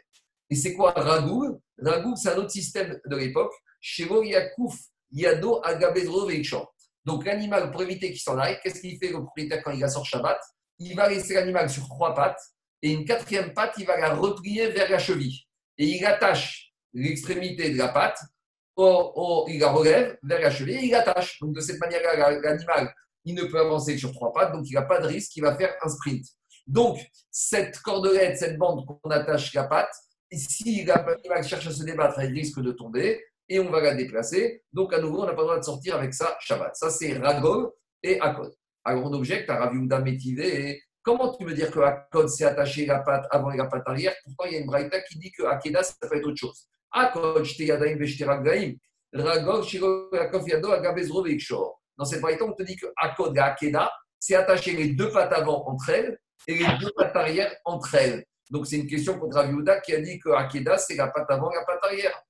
Et c'est quoi Ragoul Ragoul, c'est un autre système de l'époque. Shelo Yakouf Yado Agabedro Donc l'animal, pour éviter qu'il s'en aille, qu'est-ce qu'il fait le propriétaire quand il la sort Shabbat? Il va laisser l'animal sur trois pattes et une quatrième patte, il va la replier vers la cheville. Et il attache l'extrémité de la patte, il la relève vers la cheville et il l'attache. Donc de cette manière-là, l'animal il ne peut avancer que sur trois pattes, donc il n'a pas de risque, il va faire un sprint. Donc, cette cordelette, cette bande qu'on attache la patte, si l'animal cherche à se débattre, il risque de tomber et on va la déplacer. Donc, à nouveau, on n'a pas le droit de sortir avec ça Shabbat. Ça, c'est Ragol et Akod. Alors, on objecte à Raviouda Métivé. Et comment tu veux dire que Akod, c'est attacher la patte avant et la patte arrière? Pourtant, il y a une braïta qui dit que Akeda, ça peut être autre chose. Akod, Shteyadaim, Veshteragaim. Ragol, Shiro, Akov, Yado, Agabezro, Vekshor. Dans cette variété, on te dit que Akod Akeda, c'est attacher les deux pattes avant entre elles et les deux pattes arrière entre elles. Donc, c'est une question contre Aviouda qui a dit que Akeda, c'est la patte avant et la patte arrière.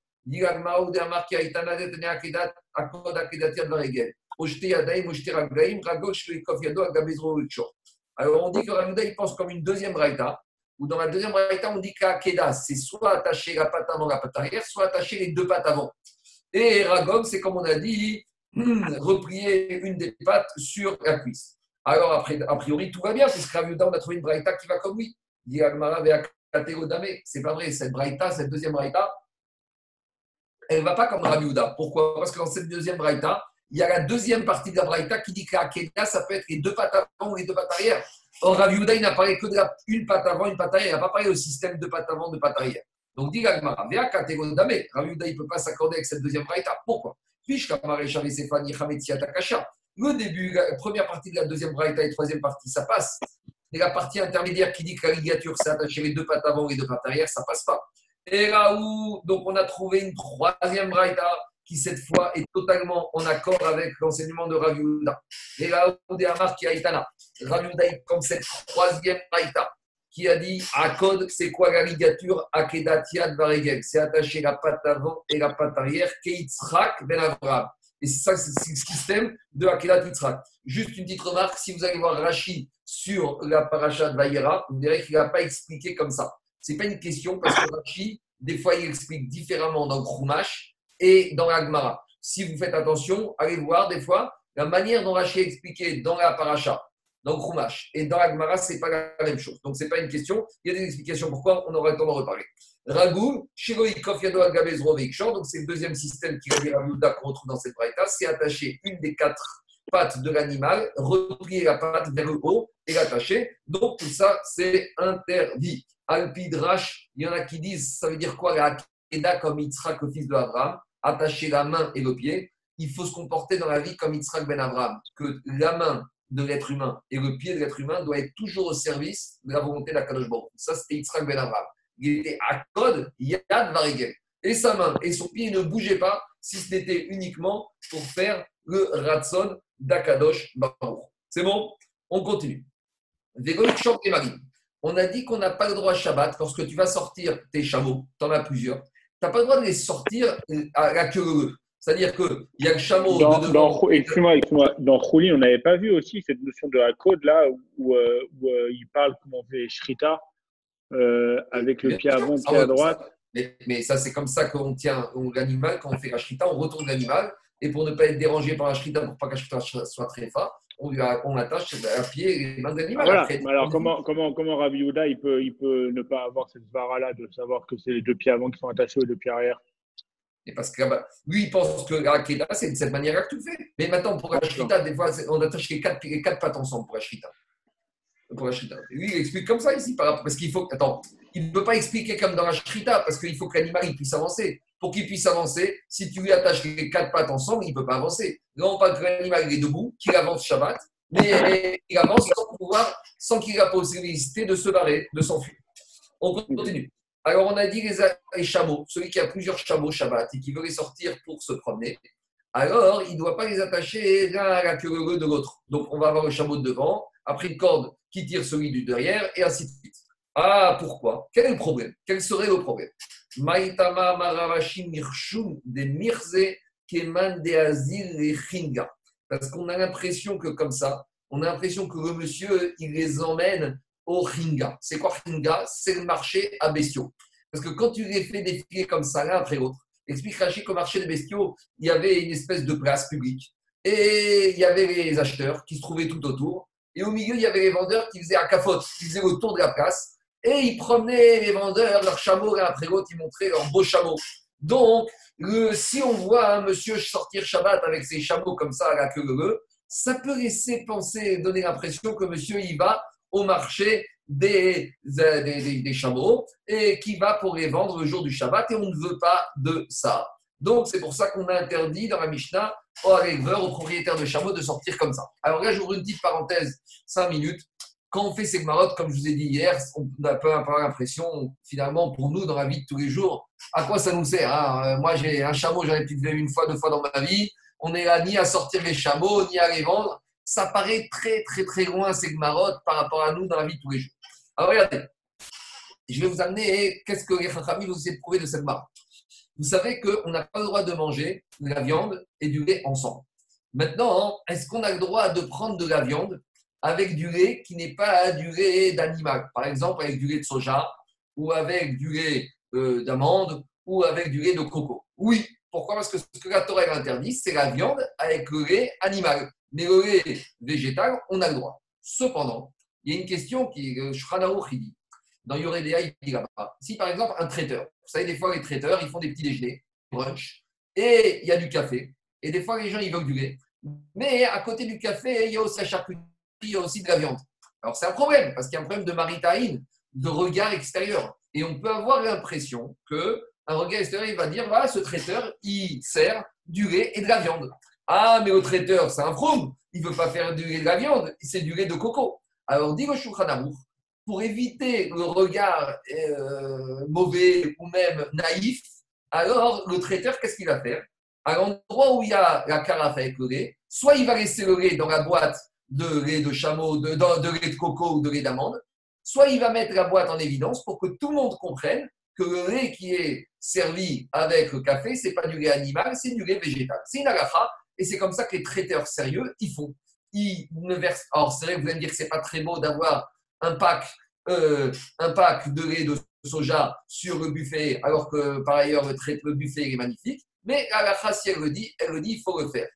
Alors, on dit que Ravouda, il pense comme une deuxième braïta, ou dans la deuxième braïta, on dit qu'Akeda, c'est soit attacher la patte avant, la patte arrière, soit attacher les deux pattes avant. Et Ragom, c'est comme on a dit, replier une des pattes sur la cuisse. Alors, après, a priori, tout va bien, puisque Raviuda, on a trouvé une braïta qui va comme lui. Dit c'est pas vrai, cette braïta, cette deuxième braïta, elle ne va pas comme Raviuda. Pourquoi? Parce que dans cette deuxième braïta, il y a la deuxième partie de la braïta qui dit que la ça peut être les deux pattes avant ou les deux pattes arrière. Or, Raviuda, il n'a parlé que de la, une patte avant, une patte arrière. Il n'a pas parlé au système de patte avant, de patte arrière. Donc, dit Gagmara, Raviuda, il ne peut pas s'accorder avec cette deuxième braïta. Pourquoi? Le début, la première partie de la deuxième braïta et la troisième partie, ça passe. Et la partie intermédiaire qui dit que la ligature, c'est attaché les deux pattes avant et les deux pattes arrière, ça passe pas. Et là où, donc, on a trouvé une troisième braïta qui, cette fois, est totalement en accord avec l'enseignement de Rav Et là des qui a Itana, Rav comme cette troisième braïta qui a dit code c'est quoi la ligature Akedatiad Varegel C'est attacher la patte avant et la patte arrière, Keitzrak Ben. Et c'est ça, c'est le système de Akedat Yitzhak. Juste une petite remarque, si vous allez voir Rachid sur la paracha de Vaïra, vous verrez qu'il n'a pas expliqué comme ça. Ce n'est pas une question parce que Rachid, des fois, il explique différemment dans le et dans l'Agmara. Si vous faites attention, allez voir des fois la manière dont Rachid a expliqué dans la paracha dans Krumash. Et dans Agmara, ce n'est pas la même chose. Donc, ce n'est pas une question. Il y a des explications pourquoi, on aura le temps d'en reparler. Ragou, Shiroikov Yado Donc, c'est le deuxième système qui dire à qu'on retrouve dans cette braïta. C'est attacher une des quatre patte de l'animal, replier la patte vers le haut et l'attacher. Donc tout ça, c'est interdit. Alpidrash, il y en a qui disent, ça veut dire quoi la Akeda comme Yitzhak, le fils de Abraham, attacher la main et le pied. Il faut se comporter dans la vie comme Yitzhak ben Abraham, que la main de l'être humain et le pied de l'être humain doit être toujours au service de la volonté de la. Ça, c'était Yitzhak ben Abraham. Il était à code, Yad Varegel. Et sa main et son pied ne bougeaient pas si ce n'était uniquement pour faire le Ratson d'Akadosh Baruch. C'est bon? On continue. On a dit qu'on n'a pas le droit à Shabbat lorsque tu vas sortir tes chameaux, tu en as plusieurs. Tu n'as pas le droit de les sortir à la queue c'est-à-dire qu'il y a le chameau dans, de. Excuse-moi, excuse-moi. Dans Rouli, on n'avait pas vu aussi cette notion de la code là où, euh, euh, il parle comment on fait Shrita euh, avec le pied avant, le pied à droite. Mais, ça, c'est comme ça qu'on tient l'animal. Quand on fait la Shrita, on retourne l'animal. Et pour ne pas être dérangé par la Shrita, pour pas que la Shrita soit très fort, on, lui on attache à pied les mains de l'animal. Voilà. Alors, comment, comment, comment Rabbi Yehuda, il peut, il peut ne pas avoir cette vara-là de savoir que c'est les deux pieds avant qui sont attachés aux deux pieds arrière? Et parce que lui, il pense que la c'est de cette manière-là que tu fais. Mais maintenant, pour la Shrita, des fois, on attache les quatre, les quatre pattes ensemble pour la Shrita. Pour lui, il explique comme ça ici, parce qu'il faut. Attends, il ne peut pas expliquer comme dans la Shrita, parce qu'il faut que l'animal puisse avancer. Pour qu'il puisse avancer, si tu lui attaches les quatre pattes ensemble, il ne peut pas avancer. Là, on parle que l'animal est debout, qu'il avance Shabbat, mais il avance sans pouvoir, sans qu'il ait la possibilité de se barrer, de s'enfuir. On continue. Alors, on a dit les, chameaux, celui qui a plusieurs chameaux Shabbat et qui veut les sortir pour se promener, alors il ne doit pas les attacher l'un à la queue de l'autre. Donc, on va avoir le chameau de devant, après une corde qui tire celui du derrière, et ainsi de suite. Ah, pourquoi? Quel est le problème? Quel serait le problème? Maitama maravashim mirshum de mirze keman de azil chinga. Parce qu'on a l'impression que comme ça, on a l'impression que le monsieur, il les emmène au ringa. C'est quoi ringa C'est le marché à bestiaux. Parce que quand tu les fais défiler comme ça, l'un après l'autre, explique Rachid qu'au marché des bestiaux, il y avait une espèce de place publique. Et il y avait les acheteurs qui se trouvaient tout autour. Et au milieu, il y avait les vendeurs qui faisaient à cafote, qui faisaient autour de la place. Et ils promenaient les vendeurs, leurs chameaux l'un après l'autre, ils montraient leurs beaux chameaux. Donc, si on voit un monsieur sortir Shabbat avec ses chameaux comme ça à la queue de ça peut laisser penser, donner l'impression que monsieur y va au marché des, des, des, chameaux et qui va pour les vendre le jour du Shabbat et on ne veut pas de ça. Donc c'est pour ça qu'on a interdit dans la Mishnah aux éleveurs, aux propriétaires de chameaux de sortir comme ça. Alors là, j'ouvre une petite parenthèse, 5 minutes. Quand on fait ces marottes, comme je vous ai dit hier, on a peu l'impression, finalement, pour nous, dans la vie de tous les jours, à quoi ça nous sert hein euh, Moi, j'ai un chameau, j'en ai peut-être une fois, deux fois dans ma vie. On n'est là ni à sortir les chameaux, ni à les vendre ça paraît très, très, très loin, ces marottes, par rapport à nous dans la vie de tous les jours. Alors, regardez, je vais vous amener qu'est-ce que les Khachamim vous prouvé de cette marotte. Vous savez qu'on n'a pas le droit de manger de la viande et du lait ensemble. Maintenant, est-ce qu'on a le droit de prendre de la viande avec du lait qui n'est pas du lait d'animal Par exemple, avec du lait de soja, ou avec du lait euh, d'amande, ou avec du lait de coco. Oui. Pourquoi? Parce que ce que la Torah interdit, c'est la viande avec le lait animal mais le lait végétal, on a le droit. Cependant, il y a une question qui est qui dit, dans Yoredea, il dit là-bas, si par exemple un traiteur, vous savez, des fois les traiteurs, ils font des petits déjeuners, brunch, et il y a du café, et des fois les gens, ils veulent du lait, mais à côté du café, il y a aussi la charcuterie, il y a aussi de la viande. Alors c'est un problème, parce qu'il y a un problème de maritaïne, de regard extérieur. Et on peut avoir l'impression que un regard extérieur, il va dire, voilà, ce traiteur, il sert du lait et de la viande. Ah, mais au traiteur, c'est un froum. Il ne veut pas faire du lait de la viande, c'est du lait de coco. Alors, dit le Shulchan pour éviter le regard euh, mauvais ou même naïf, alors le traiteur, qu'est-ce qu'il va faire? À l'endroit où il y a la carafe avec le lait, soit il va laisser le lait dans la boîte de lait de chameau, de, de lait de coco ou de lait d'amande, soit il va mettre la boîte en évidence pour que tout le monde comprenne que le lait qui est servi avec le café, ce n'est pas du lait animal, c'est du lait végétal. C'est une agafa et c'est comme ça que les traiteurs sérieux, ils font. Ils ne versent. Alors, c'est vrai que vous allez me dire que ce n'est pas très beau d'avoir un pack, euh, un pack de lait de soja sur le buffet, alors que par ailleurs, le, buffet est magnifique. Mais la si elle le dit, elle le dit, il faut le faire.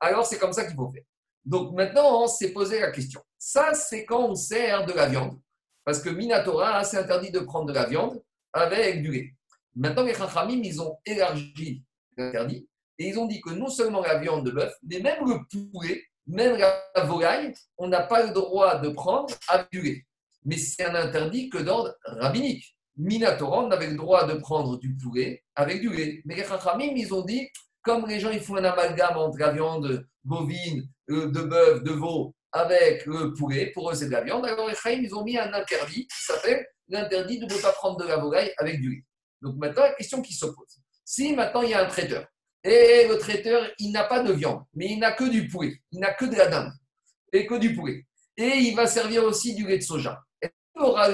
Alors, c'est comme ça qu'il faut faire. Donc maintenant, on s'est posé la question. Ça, c'est quand on sert de la viande. Parce que Minatora, c'est interdit de prendre de la viande avec du lait. Maintenant, les Chachamim, ils ont élargi l'interdit et ils ont dit que non seulement la viande de bœuf, mais même le poulet même la volaille, on n'a pas le droit de prendre avec du lait. Mais c'est un interdit que d'ordre rabbinique. Minatora, on avait le droit de prendre du poulet avec du lait. Mais les Chachamim, ils ont dit, comme les gens ils font un amalgame entre la viande bovine, de bœuf, de veau, avec le poulet, pour eux c'est de la viande, alors les Chachamim, ils ont mis un interdit qui s'appelle l'interdit de ne pas prendre de la volaille avec du lait. Donc maintenant, la question qui se pose, si maintenant il y a un traiteur, et le traiteur, il n'a pas de viande, mais il n'a que du poulet, il n'a que de la dinde, et que du poulet. Et il va servir aussi du lait de soja. Est-ce qu'il aura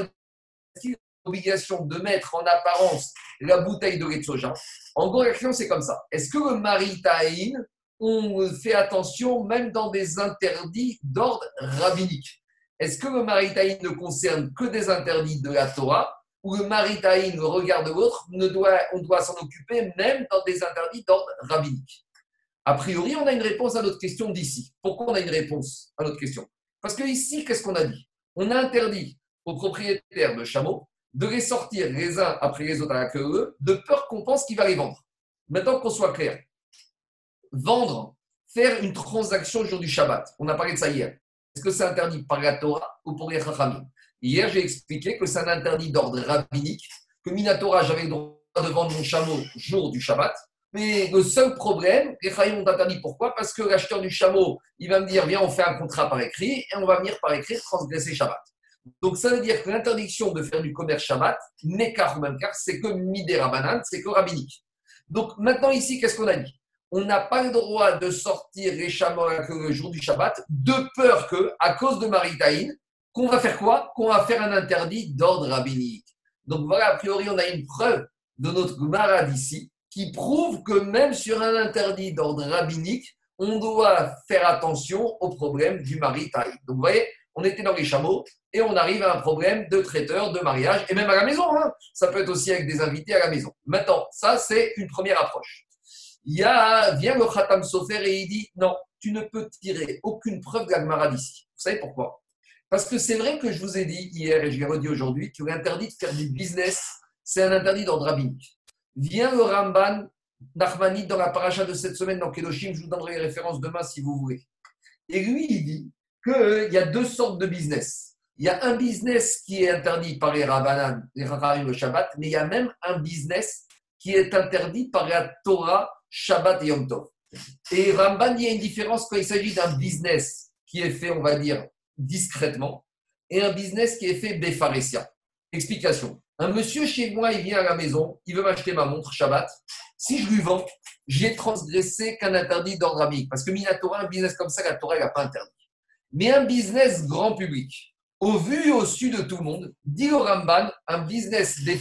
l'obligation de mettre en apparence la bouteille de lait de soja? En gros, la question, c'est comme ça. Est-ce que le maritaïn, on fait attention même dans des interdits d'ordre rabbinique Est-ce que le maritaïn ne concerne que des interdits de la Torah où le maritaïn, le regard de l'autre, on doit s'en occuper même dans des interdits d'ordre rabbinique? A priori, on a une réponse à notre question d'ici. Pourquoi on a une réponse à notre question? Parce que ici, qu'est-ce qu'on a dit? On a interdit aux propriétaires de chameaux de les sortir les uns après les autres à la queue, de peur qu'on pense qu'il va les vendre. Maintenant qu'on soit clair, vendre, faire une transaction le jour du Shabbat, on a parlé de ça hier. Est-ce que c'est interdit par la Torah ou pour les Chachamim Hier, j'ai expliqué que c'est un interdit d'ordre rabbinique, que Minatora, j'avais le droit de vendre mon chameau jour du Shabbat. Mais le seul problème, les Chayim ont interdit. Pourquoi? Parce que l'acheteur du chameau, il va me dire viens, on fait un contrat par écrit et on va venir par écrit transgresser Shabbat. Donc ça veut dire que l'interdiction de faire du commerce Shabbat, car ou car, c'est que midera banane, c'est que rabbinique. Donc maintenant ici, qu'est-ce qu'on a dit? On n'a pas le droit de sortir chameaux le jour du Shabbat, de peur que, à cause de Maritaïn, qu'on va faire quoi? Qu'on va faire un interdit d'ordre rabbinique. Donc voilà, a priori, on a une preuve de notre Gemara d'ici qui prouve que même sur un interdit d'ordre rabbinique, on doit faire attention au problème du maritage. Donc vous voyez, on était dans les chameaux et on arrive à un problème de traiteur, de mariage et même à la maison. Hein. Ça peut être aussi avec des invités à la maison. Maintenant, ça, c'est une première approche. Il y a, vient le Khatam Sofer et il dit non, tu ne peux tirer aucune preuve la d'ici. Vous savez pourquoi? Parce que c'est vrai que je vous ai dit hier et je l'ai redit aujourd'hui que l'interdit de faire du business, c'est un interdit d'ordre rabbinique. Vient le Ramban Nachmanit dans la paracha de cette semaine dans Kedoshim, je vous donnerai les références demain si vous voulez. Et lui, il dit qu'il y a deux sortes de business. Il y a un business qui est interdit par les Rabbanan, les Rabbanim le Shabbat, mais il y a même un business qui est interdit par la Torah, Shabbat et Yom Tov. Et Ramban, il y a une différence quand il s'agit d'un business qui est fait, on va dire, discrètement et un business qui est fait béfarésia. Explication. Un monsieur chez moi, il vient à la maison, il veut m'acheter ma montre Shabbat. Si je lui vends, j'ai transgressé qu'un interdit d'ordre rabbinique. Parce que Minatora, un business comme ça, la Torah n'a pas interdit. Mais un business grand public, au vu et au su de tout le monde, dit au Ramban, un business des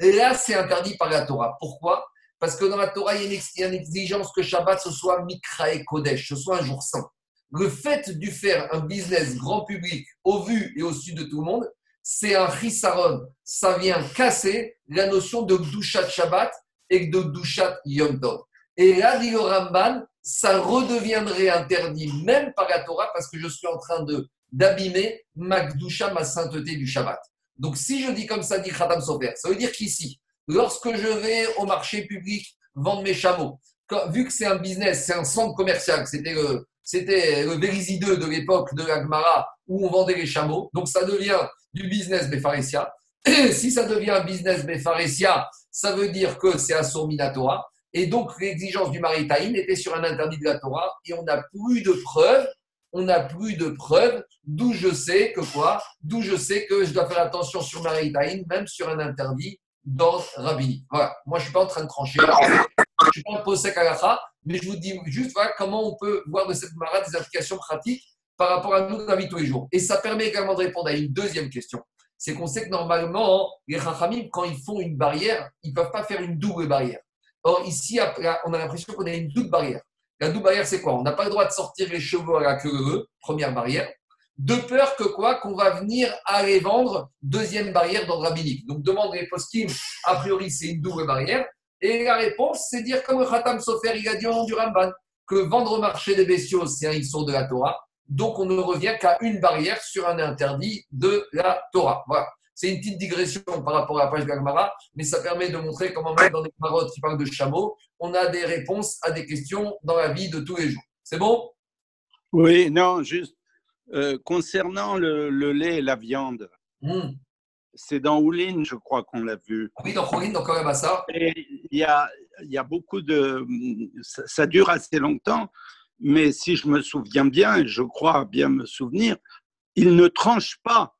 et là, c'est interdit par la Torah. Pourquoi? Parce que dans la Torah, il y a une exigence que Shabbat, ce soit Mikra et Kodesh, ce soit un jour saint le fait de faire un business grand public au vu et au su de tout le monde, c'est un chisaron. Ça vient casser la notion de Gdushat Shabbat et de Gdushat Yom Tov. Et là, dit le Ramban, ça redeviendrait interdit même par la Torah parce que je suis en train de d'abîmer ma Gdusha, ma sainteté du Shabbat. Donc si je dis comme ça, dit Khatam Sofer, ça veut dire qu'ici, lorsque je vais au marché public vendre mes chameaux, vu que c'est un business, c'est un centre commercial, c'était le, c'était le de l'époque de l'Agmara où on vendait les chameaux. Donc ça devient du business Befaresia. si ça devient un business Befaresia, ça veut dire que c'est un Minatora. Et donc l'exigence du Maritaïn était sur un interdit de la Torah et on n'a plus de preuves. On n'a plus de preuves, d'où je sais que quoi D'où je sais que je dois faire attention sur Maritaïn, même sur un interdit dans rabbinique. Voilà. Moi, je ne suis pas en train de trancher. Je ne suis pas en posek mais je vous dis juste voilà, comment on peut voir de cette marade des applications pratiques par rapport à nous, la vie tous les jours. Et ça permet également de répondre à une deuxième question. C'est qu'on sait que normalement, les Chachamim, quand ils font une barrière, ils ne peuvent pas faire une double barrière. Or, ici, on a l'impression qu'on a une double barrière. La double barrière, c'est quoi? On n'a pas le droit de sortir les chevaux à la queue, première barrière. De peur que quoi Qu'on va venir à vendre, deuxième barrière dans le rabbinique. Donc, demande les poskim, a priori, c'est une double barrière. Et la réponse, c'est dire comme Khatam Sofer, il a dit au du Ramban, que vendre au marché des bestiaux, c'est un issur de la Torah. Donc, on ne revient qu'à une barrière sur un interdit de la Torah. Voilà. C'est une petite digression par rapport à la page Gagmara, mais ça permet de montrer comment même dans des marottes qui parlent de chameaux, on a des réponses à des questions dans la vie de tous les jours. C'est bon? Oui, non, juste euh, concernant le, le lait et la viande, Hmm. c'est dans Oulin, je crois qu'on l'a vu. Oui, dans Khorin, dans il y a, il y a beaucoup de. Ça, ça dure assez longtemps, mais si je me souviens bien, et je crois bien me souvenir, il ne tranche pas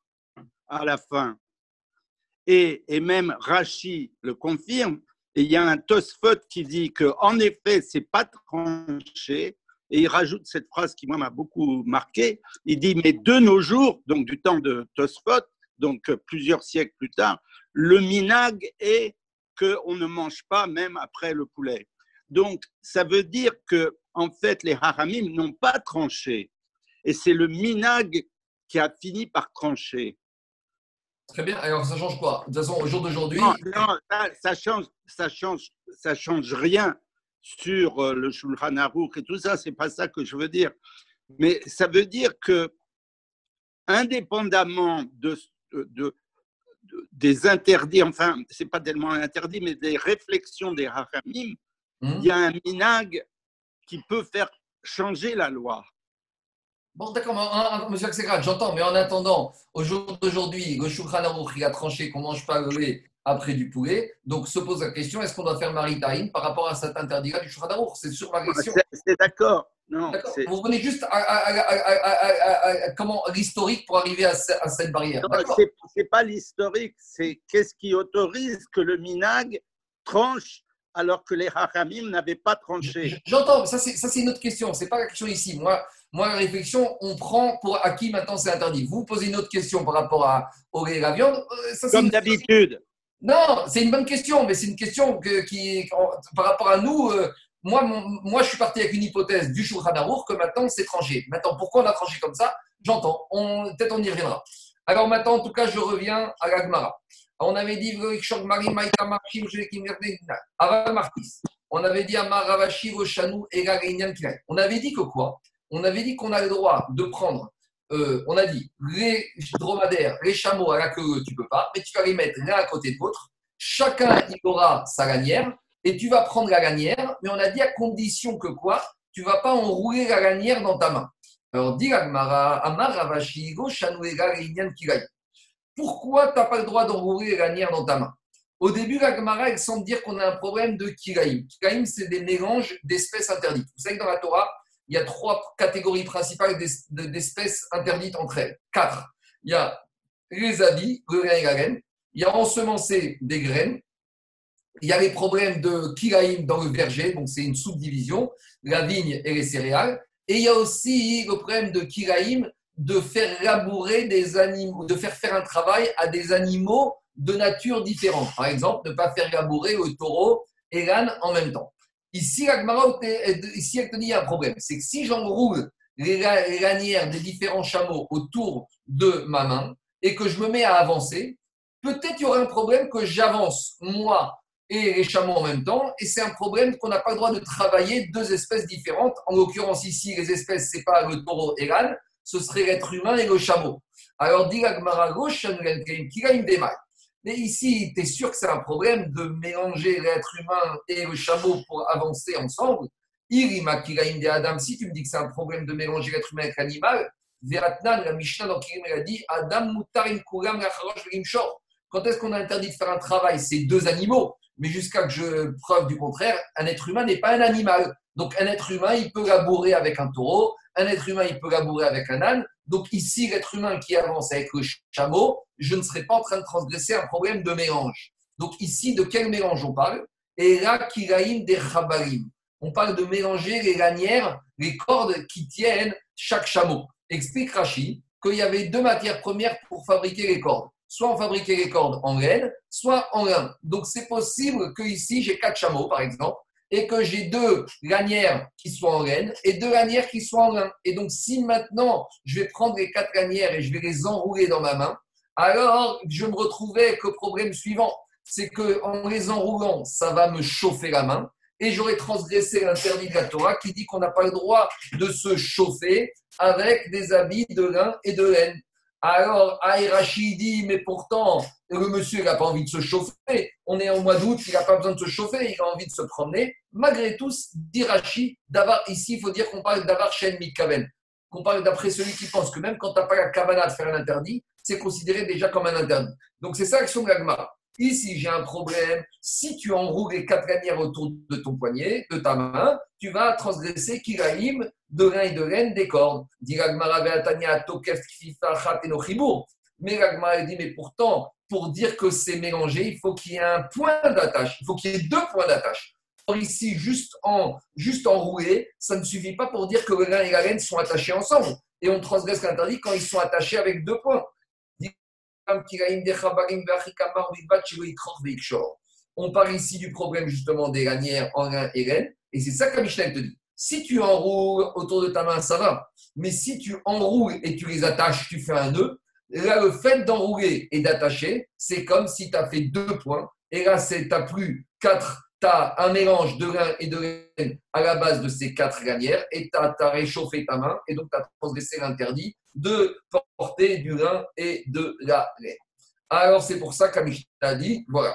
à la fin. Et, et même Rachi le confirme. Et il y a un Tosfot qui dit que en effet, c'est pas tranché. Et il rajoute cette phrase qui moi m'a beaucoup marqué. Il dit mais de nos jours, donc du temps de Tosfot, donc euh, plusieurs siècles plus tard, le minag est qu'on ne mange pas même après le poulet. Donc, ça veut dire que, en fait, les haramim n'ont pas tranché. Et c'est le minag qui a fini par trancher. Très bien. Alors, ça change quoi De toute façon, au jour d'aujourd'hui, Non, non, ça, ça change, ça change, ça change rien sur euh, le Shulchan Aruch et tout ça. C'est pas ça que je veux dire. Mais ça veut dire que, indépendamment de, de- de- des interdits, enfin, c'est pas tellement interdit, mais des réflexions des haramim, hmm, il y a un minag qui peut faire changer la loi. Bon, d'accord, monsieur Axelrad, j'entends, mais en attendant, au jour d'aujourd'hui, le Shulchan Aruch, il a tranché qu'on ne mange pas le lait après du poulet. Donc, se pose la question est-ce qu'on doit faire Maritaïn par rapport à cet interdit-là du Aruch? C'est sur la question. C'est d'accord. Non, Vous revenez juste à, à- à- à- à- à- à- à- comment l'historique pour arriver à, ce- à cette barrière. c'est- c'est pas l'historique, c'est qu'est-ce qui autorise que le minag tranche alors que les haramim n'avaient pas tranché. J'entends, ça c'est une autre question, c'est pas la question ici. Moi, moi, la réflexion, on prend pour acquis maintenant c'est interdit. Vous posez une autre question par rapport à, au la viande. euh, ça, Comme d'habitude. Non, c'est une bonne question, mais c'est une question que- qui, par rapport à nous, euh, moi, moi, je suis parti avec une hypothèse du Shulchan Aruch que maintenant c'est tranché. Maintenant, pourquoi on a tranché comme ça? J'entends. Peut-être on y reviendra. Alors maintenant, en tout cas, je reviens à la Gemara. On avait dit. On avait dit. On avait dit que quoi? On avait dit qu'on a le droit de prendre. Euh, on a dit les dromadaires, les chameaux à la queue, tu peux pas, mais tu vas les mettre l'un à côté de l'autre. Chacun il aura sa lanière et tu vas prendre la lanière, mais on a dit à condition que quoi? Tu vas pas enrouler la lanière dans ta main. Alors, dit. Pourquoi tu n'as pas le droit d'enrouler la lanière dans ta main? Au début, la Gemara, elle semble dire qu'on a un problème de kiraïm. Kiraïm, c'est des mélanges d'espèces interdites. Vous savez que dans la Torah, il y a trois catégories principales d'es- de- d'espèces interdites entre elles. Quatre. Il y a les habits, le lin et la laine. Il y a ensemencer des graines. Il y a les problèmes de kiraïm dans le verger, donc c'est une subdivision, la vigne et les céréales. Et il y a aussi le problème de kiraïm de faire labourer des animaux, de faire faire un travail à des animaux de nature différente. Par exemple, ne pas faire labourer le taureau et l'âne en même temps. Ici, la Gemara, ici, elle il y a un problème. C'est que si j'enroule les la- les lanières des différents chameaux autour de ma main et que je me mets à avancer, peut-être il y aura un problème que j'avance, moi et les chameaux en même temps. Et c'est un problème qu'on n'a pas le droit de travailler deux espèces différentes. En l'occurrence, ici, les espèces, ce n'est pas le taureau et l'âne, ce serait l'être humain et le chameau. Alors, dit la Gemara, Mais ici, tu es sûr que c'est un problème de mélanger l'être humain et le chameau pour avancer ensemble? Adam, si tu me dis que c'est un problème de mélanger l'être humain avec l'animal, Veratnan, la Mishnah dans Kirim, elle a dit Adam Mutarim Kuram. Quand est-ce qu'on a interdit de faire un travail? C'est deux animaux. Mais jusqu'à que je preuve du contraire, un être humain n'est pas un animal. Donc un être humain, il peut labourer avec un taureau, un être humain, il peut labourer avec un âne. Donc ici, l'être humain qui avance avec le chameau, je ne serai pas en train de transgresser un problème de mélange. Donc ici, de quel mélange on parle? On parle de mélanger les lanières, les cordes qui tiennent chaque chameau. Explique Rachi qu'il y avait deux matières premières pour fabriquer les cordes. Soit on fabriquait les cordes en laine, soit en lin. Donc c'est possible que ici j'ai quatre chameaux, par exemple, et que j'ai deux lanières qui soient en laine et deux lanières qui soient en lin. Et donc si maintenant je vais prendre les quatre lanières et je vais les enrouler dans ma main, alors je me retrouvais avec le problème suivant, c'est que en les enroulant, ça va me chauffer la main et j'aurais transgressé l'interdit de la Torah qui dit qu'on n'a pas le droit de se chauffer avec des habits de lin et de laine. Alors, Aïrachi dit, mais pourtant, le monsieur, il n'a pas envie de se chauffer. On est en mois d'août, il n'a pas besoin de se chauffer, il a envie de se promener. Malgré tout, dit ici, il faut dire qu'on parle d'avoir Shen Mikaven. qu'on parle d'après celui qui pense que même quand tu n'as pas la cavana de faire un interdit, c'est considéré déjà comme un interdit. Donc c'est ça l'action de. Ici, j'ai un problème. Si tu enroules les quatre lanières autour de ton poignet, de ta main, tu vas transgresser kiraïm de rein et de laine des cordes. Mais l'agma dit, mais pourtant, pour dire que c'est mélangé, il faut qu'il y ait un point d'attache. Il faut qu'il y ait deux points d'attache. Or ici, juste en, juste enroué, ça ne suffit pas pour dire que le rein et la laine sont attachés ensemble. Et on transgresse l'interdit quand ils sont attachés avec deux points. On parle ici du problème justement des lanières en rein et laine. Et c'est ça que Michel te dit. Si tu enroules autour de ta main, ça va. Mais si tu enroules et tu les attaches, tu fais un nœud, là, le fait d'enrouler et d'attacher, c'est comme si tu as fait deux points. Et là, tu n'as plus quatre tu as un mélange de rein et de laine à la base de ces quatre lanières et tu as, réchauffé ta main et donc tu as transgressé l'interdit de porter du rein et de la laine. Alors c'est pour ça qu'Amishta dit, voilà,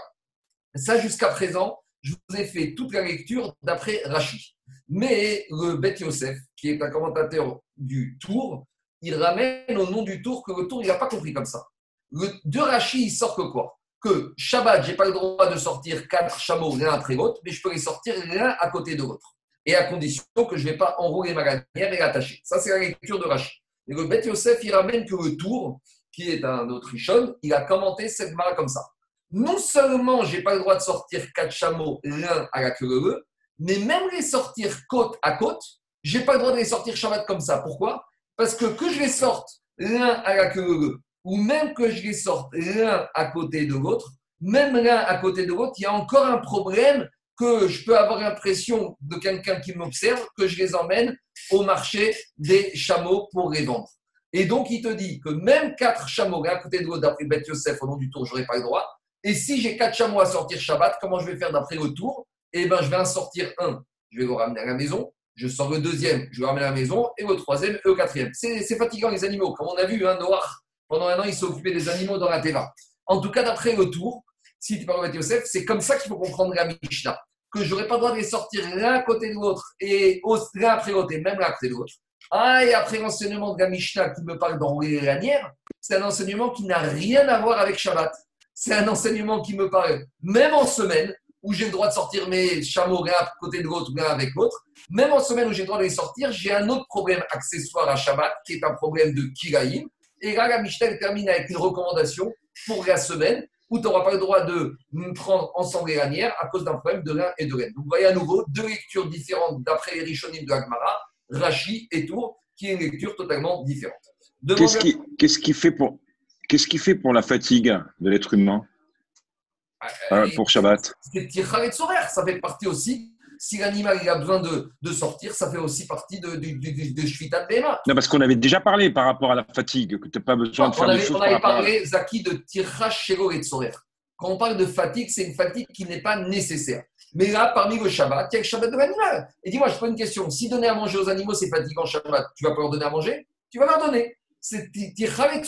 ça jusqu'à présent, je vous ai fait toute la lecture d'après Rachi. Mais le Bet Yosef, qui est un commentateur du Tour, il ramène au nom du Tour que le Tour, il n'a pas compris comme ça. Le, de Rachi, il sort que quoi? Que Shabbat, je n'ai pas le droit de sortir quatre chameaux l'un après l'autre, mais je peux les sortir l'un à côté de l'autre. Et à condition que je ne vais pas enrouler ma lanière et l'attacher. Ça, c'est la lecture de Rachid. Et le Beth Yosef, il ramène que le tour, qui est un Autrichon, il a commenté cette mara comme ça. Non seulement je n'ai pas le droit de sortir quatre chameaux l'un à la queue mais même les sortir côte à côte, je n'ai pas le droit de les sortir Shabbat comme ça. Pourquoi? Parce que que je les sorte l'un à la queue ou même que je les sorte l'un à côté de l'autre, même l'un à côté de l'autre, il y a encore un problème que je peux avoir l'impression de quelqu'un qui m'observe, que je les emmène au marché des chameaux pour les vendre. Et donc, il te dit que même quatre chameaux l'un à côté de l'autre, d'après Beth Yosef, au nom du tour, je n'aurai pas le droit. Et si j'ai quatre chameaux à sortir Shabbat, comment je vais faire d'après le tour? Eh bien, je vais en sortir un, je vais le ramener à la maison. Je sors le deuxième, je le ramène à la maison. Et le troisième et le quatrième. C'est fatigant, les animaux. Comme on a vu, un hein, noir, pendant un an, il s'est occupé des animaux dans la Teva. En tout cas, d'après le tour, si tu parles de Yosef, c'est comme ça qu'il faut comprendre la Mishnah. Que je n'aurais pas le droit de les sortir l'un côté de l'autre et l'un après l'autre et même l'un après l'autre. Ah, et après l'enseignement de la Mishnah qui me parle d'enrouler les lanières, c'est un enseignement qui n'a rien à voir avec Shabbat. C'est un enseignement qui me parle, même en semaine, où j'ai le droit de sortir mes chameaux l'un côté de l'autre, l'un avec l'autre, même en semaine où j'ai le droit de les sortir, j'ai un autre problème accessoire à Shabbat, qui est un problème de Kiraïm, et là, la Mishnah termine avec une recommandation pour la semaine où tu n'auras pas le droit de prendre ensemble les lanières à cause d'un problème de l'un et de l'un. Donc, vous voyez à nouveau deux lectures différentes d'après les Rishonim de Agmara, Rashi et Tour, qui est une lecture totalement différente. Qu'est-ce qui, fait pour, qu'est-ce qui fait pour la fatigue de l'être humain euh, euh, pour Shabbat? C'est ça fait partie aussi si l'animal a besoin de, de, sortir, ça fait aussi partie de, de, de, de Shvitat Non, parce qu'on avait déjà parlé par rapport à la fatigue, que tu n'as pas besoin de faire avait, des choses. On avait parlé, Zaki, de tirage Shelo et Tsorer. Quand on parle de fatigue, c'est une fatigue qui n'est pas nécessaire. Mais là, parmi le Shabbat, il y a le Shabbat de l'animal. Et dis-moi, je pose une question. Si donner à manger aux animaux, c'est fatigant Shabbat, tu vas pas leur donner à manger? Tu vas leur donner. C'est tirage et.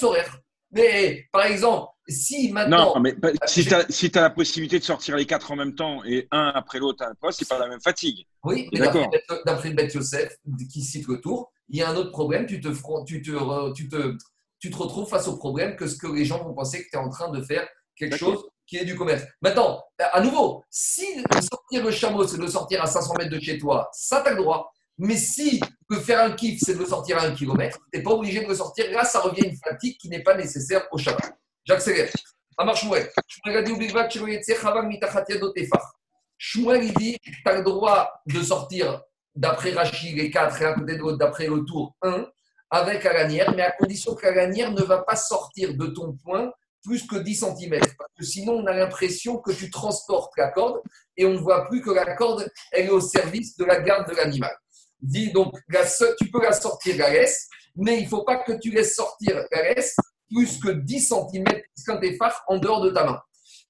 Mais par exemple, si maintenant. Non, mais si tu as, si as, la possibilité de sortir les quatre en même temps et un après l'autre à un c'est pas la même fatigue. Oui, mais d'après Beth Yosef, qui cite le tour, il y a un autre problème. Tu te, tu, te, tu, te, tu te retrouves face au problème que ce que les gens vont penser que tu es en train de faire quelque chose qui est du commerce. Maintenant, à nouveau, si sortir le chameau, c'est de sortir à 500 mètres de chez toi, ça, tu as le droit. Mais si que faire un kiff, c'est de le sortir à un kilomètre, tu n'es pas obligé de le sortir. Là, ça revient une fatigue qui n'est pas nécessaire au Shabbat. J'accélère. Amar Shmuel. Shmuel il dit tu as le droit de sortir d'après Rachid les quatre et d'après le tour 1 avec la lanière, mais à condition que la lanière ne va pas sortir de ton point plus que 10 cm. Parce que sinon, on a l'impression que tu transportes la corde et on ne voit plus que la corde est au service de la garde de l'animal. Dis donc, tu peux la sortir la laisse, mais il ne faut pas que tu laisses sortir la laisse plus que 10 cm en dehors de ta main.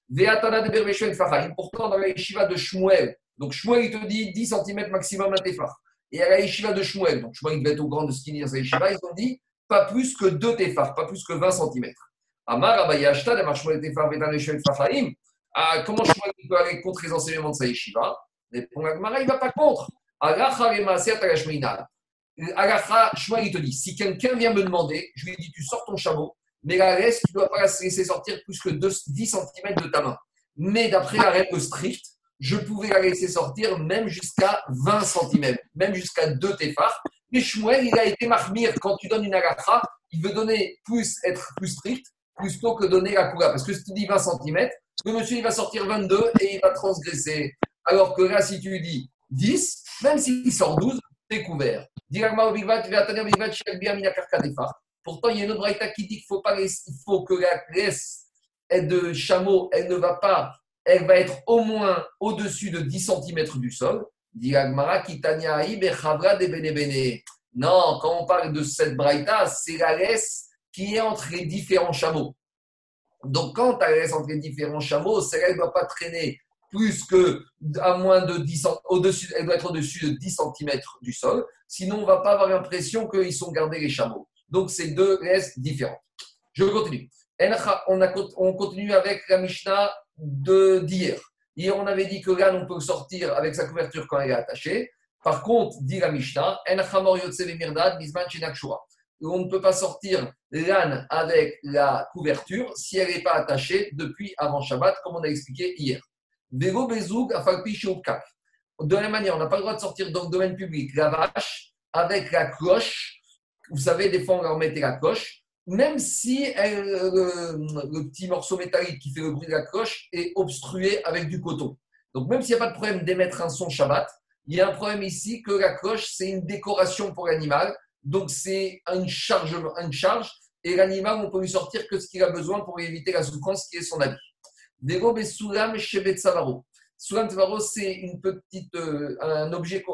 de Pourtant, dans la yeshiva de Shmuel, donc Shmuel, il te dit 10 cm maximum un tefar. Et à la yeshiva de Shmuel, donc Shmuel, il va être au grand de dit dans sa yeshiva, ils ont dit pas plus que 2 tefar, pas plus que 20 cm. Amar Abayashta, de Shmuel tefar, Vetan Fafaim. Ah, comment Shmuel peut aller contre les enseignements de sa yeshiva? Répond Agmara, il ne va pas contre. Agacha, Shmuel, il te dit si quelqu'un vient me demander, je lui dis tu sors ton chameau, mais la laisse, tu ne dois pas la laisser sortir plus que 10 cm de ta main. Mais d'après la règle stricte, je pouvais la laisser sortir même jusqu'à 20 cm, même jusqu'à 2 téphars. Mais Shmuel, il a été marmire. Quand tu donnes une agacha, il veut donner plus, être plus strict, plutôt que donner la couleur. Parce que si tu dis 20 cm, le monsieur, il va sortir 22 et il va transgresser. Alors que là, si tu lui dis 10, même s'il sort 12, c'est couvert. Pourtant, il y a une autre qui dit qu'il faut, pas, il faut que la graisse de chameau, elle ne va pas, elle va être au moins au-dessus de 10 cm du sol. Non, quand on parle de cette braïta, c'est la laisse qui est entre les différents chameaux. Donc, quand tu as entre les différents chameaux, celle-là ne doit pas traîner plus que à moins de 10 au-dessus, elle doit être au-dessus de 10 cm du sol. Sinon, on ne va pas avoir l'impression qu'ils sont gardés les chameaux. Donc, c'est deux laisses différentes. Je continue. On, on continue avec la Mishnah d'hier. Hier, on avait dit que l'âne, on peut sortir avec sa couverture quand elle est attachée. Par contre, dit la Mishnah, on ne peut pas sortir l'âne avec la couverture si elle n'est pas attachée depuis avant Shabbat, comme on a expliqué hier. De la même manière, on n'a pas le droit de sortir dans le domaine public la vache avec la cloche. Vous savez, des fois, on leur mettait la cloche, même si le, petit morceau métallique qui fait le bruit de la cloche est obstrué avec du coton. Donc, même s'il n'y a pas de problème d'émettre un son Shabbat, il y a un problème ici que la cloche, c'est une décoration pour l'animal. Donc, c'est une charge, une charge. Et l'animal, on peut lui sortir que ce qu'il a besoin pour éviter la souffrance qui est son habit. Dego Soulam Shevet Savaro. Soulam Savaro, c'est une petite, euh, un objet,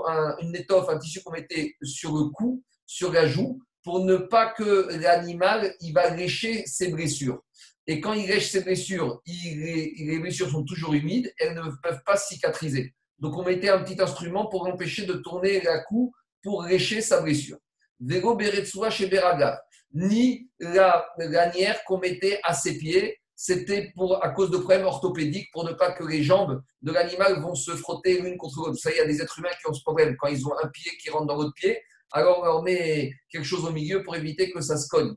une étoffe, un tissu qu'on mettait sur le cou, sur la joue, pour ne pas que l'animal, il va lécher ses blessures. Et quand il lèche ses blessures, les blessures sont toujours humides, elles ne peuvent pas cicatriser. Donc on mettait un petit instrument pour empêcher de tourner la cou pour lécher sa blessure. Vego Beretsua chez Beraga, ni la lanière qu'on mettait à ses pieds c'était pour à cause de problèmes orthopédiques, pour ne pas que les jambes de l'animal vont se frotter l'une contre l'autre. Ça, il y a des êtres humains qui ont ce problème. Quand ils ont un pied qui rentre dans l'autre pied, alors on met quelque chose au milieu pour éviter que ça se cogne.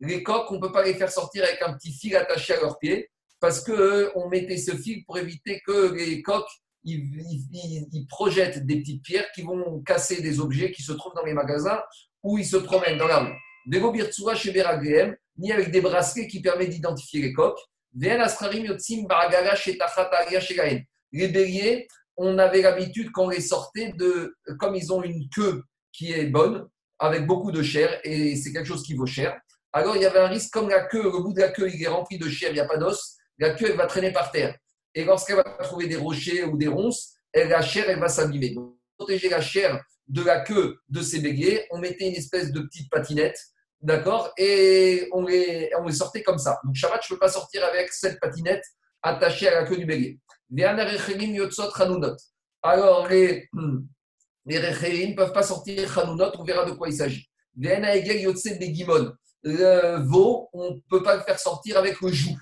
Les coques, on ne peut pas les faire sortir avec un petit fil attaché à leurs pieds parce qu'on mettait ce fil pour éviter que les coques ils, projettent des petites pierres qui vont casser des objets qui se trouvent dans les magasins où ils se promènent dans la rue ni avec des bracelets qui permettent d'identifier les coques. Les béliers, on avait l'habitude qu'on les sortait de, comme ils ont une queue qui est bonne, avec beaucoup de chair, et c'est quelque chose qui vaut cher. Alors il y avait un risque, comme la queue, le bout de la queue, il est rempli de chair, il n'y a pas d'os, la queue, elle va traîner par terre. Et lorsqu'elle va trouver des rochers ou des ronces, elle, la chair, elle va s'abîmer. pour protéger la chair de la queue de ces béliers, on mettait une espèce de petite patinette D'accord Et on les, on les sortait comme ça. Donc Shabbat, je ne peux pas sortir avec cette patinette attachée à la queue du bélier. Alors, les, les ne peuvent pas sortir on verra de quoi il s'agit. Le veau, on ne peut pas le faire sortir avec le joug.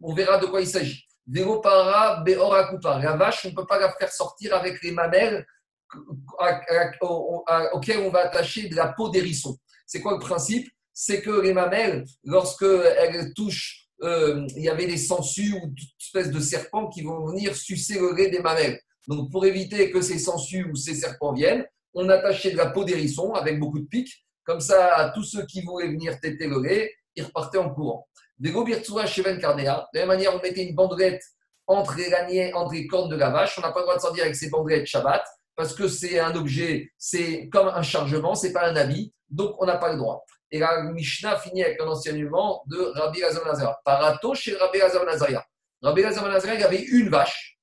On verra de quoi il s'agit. La vache, on ne peut pas la faire sortir avec les mamelles auxquelles on va attacher de la peau d'hérisson. C'est quoi le principe? C'est que les mamelles, lorsqu'elles touchent, euh, il y avait des sangsues ou toute espèce de serpents qui vont venir sucer le des mamelles. Donc, pour éviter que ces sangsues ou ces serpents viennent, on attachait de la peau d'hérisson avec beaucoup de pics. Comme ça, à tous ceux qui voulaient venir têter le lait, ils repartaient en courant. Des gobirtsua chez Carnea, de la même manière, on mettait une bandelette entre les laniers, entre les cornes de la vache. On n'a pas le droit de sortir avec ces bandelettes Shabbat parce que c'est un objet, c'est comme un chargement, c'est pas un habit, donc on n'a pas le droit. Et la Mishnah finit avec un enseignement de Rabbi Lazar Nazara. Parato chez Rabbi Lazar Nazaria. Rabbi Lazar Nazaria, avait une vache.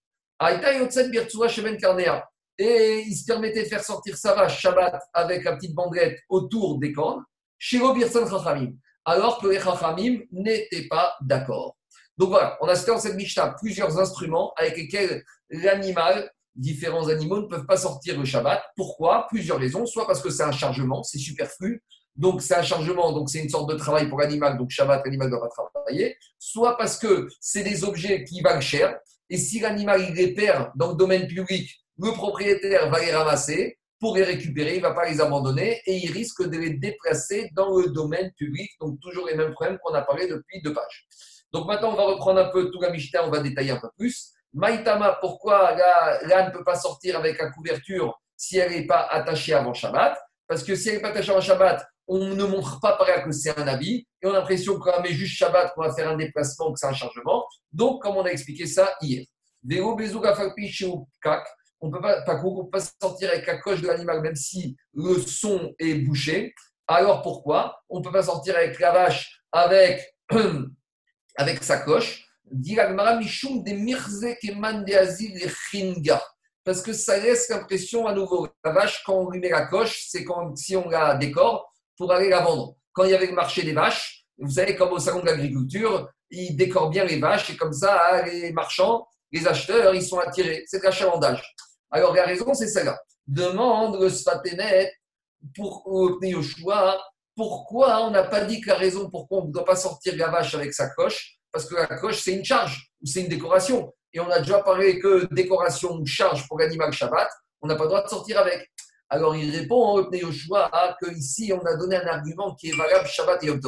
Et il se permettait de faire sortir sa vache Shabbat avec la petite bandelette autour des cornes, chez Robirson Chachamim, alors que les Chachamim n'étaient pas d'accord. Donc voilà, on a cité dans cette Mishnah plusieurs instruments avec lesquels l'animal différents animaux ne peuvent pas sortir le Shabbat. Pourquoi? Plusieurs raisons. Soit parce que c'est un chargement, c'est superflu. Donc c'est un chargement, donc c'est une sorte de travail pour l'animal, donc Shabbat, l'animal doit pas travailler. Soit parce que c'est des objets qui valent cher. Et si l'animal il les perd dans le domaine public, le propriétaire va les ramasser pour les récupérer, il ne va pas les abandonner et il risque de les déplacer dans le domaine public. Donc, toujours les mêmes problèmes qu'on a parlé depuis deux pages. Donc, maintenant, on va reprendre un peu tout la Mishnah, on va détailler un peu plus. Maïtama, pourquoi là, ne peut pas sortir avec la couverture si elle n'est pas attachée avant Shabbat? Parce que si elle n'est pas attachée avant Shabbat, on ne montre pas par que c'est un habit et on a l'impression qu'on met juste Shabbat qu'on va faire un déplacement, que c'est un chargement. Donc, comme on a expliqué ça hier. On ne peut pas, pas sortir avec la coche de l'animal, même si le son est bouché. Alors pourquoi? On ne peut pas sortir avec la vache, avec, avec sa coche parce que ça laisse l'impression à nouveau. La vache, quand on lui met la coche, c'est comme si on la décore pour aller la vendre. Quand il y avait le marché des vaches, vous savez, comme au salon de l'agriculture, ils décorent bien les vaches et comme ça, hein, les marchands, les acheteurs, ils sont attirés. C'est de l'achalandage. Alors la raison, c'est celle-là. Demande le Sfatenet pour Yoshua, pourquoi on n'a pas dit que la raison pourquoi on ne doit pas sortir la vache avec sa coche Parce que la coche, c'est une charge ou c'est une décoration. Et on a déjà parlé que décoration ou charge pour l'animal Shabbat, on n'a pas le droit de sortir avec. Alors il répond au Yoshua que ici on a donné un argument qui est valable Shabbat et Yom.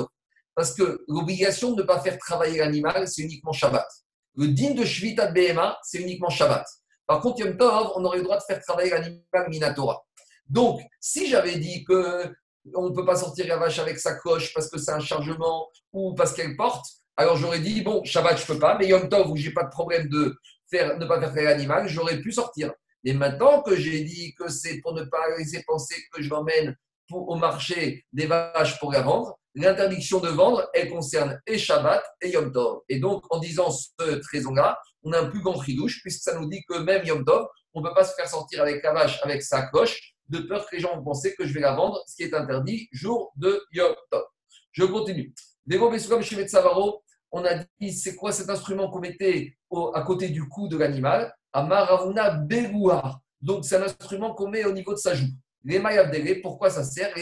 Parce que l'obligation de ne pas faire travailler l'animal, c'est uniquement Shabbat. Le digne de Shvita BMA, c'est uniquement Shabbat. Par contre, Yom Tov, on aurait le droit de faire travailler l'animal Minatora. Donc, si j'avais dit que on ne peut pas sortir la vache avec sa coche parce que c'est un chargement ou parce qu'elle porte, alors j'aurais dit, bon, Shabbat, je ne peux pas, mais Yom Tov, où je n'ai pas de problème de faire, ne pas faire travailler l'animal, j'aurais pu sortir. Et maintenant que j'ai dit que c'est pour ne pas laisser penser que je l'emmène au marché des vaches pour la vendre, l'interdiction de vendre, elle concerne et Shabbat et Yom Tov. Et donc, en disant cette raison-là, on a un plus grand fridouche, puisque ça nous dit que même Yom Tov, on ne peut pas se faire sortir avec la vache, avec sa coche, de peur que les gens vont penser que je vais la vendre, ce qui est interdit jour de Yom Tov. Je continue. comme chez Savaro, on a dit c'est quoi cet instrument qu'on mettait à côté du cou de l'animal? Amaravuna Begoua. Donc, c'est un instrument qu'on met au niveau de sa joue. Les mailles pourquoi ça sert?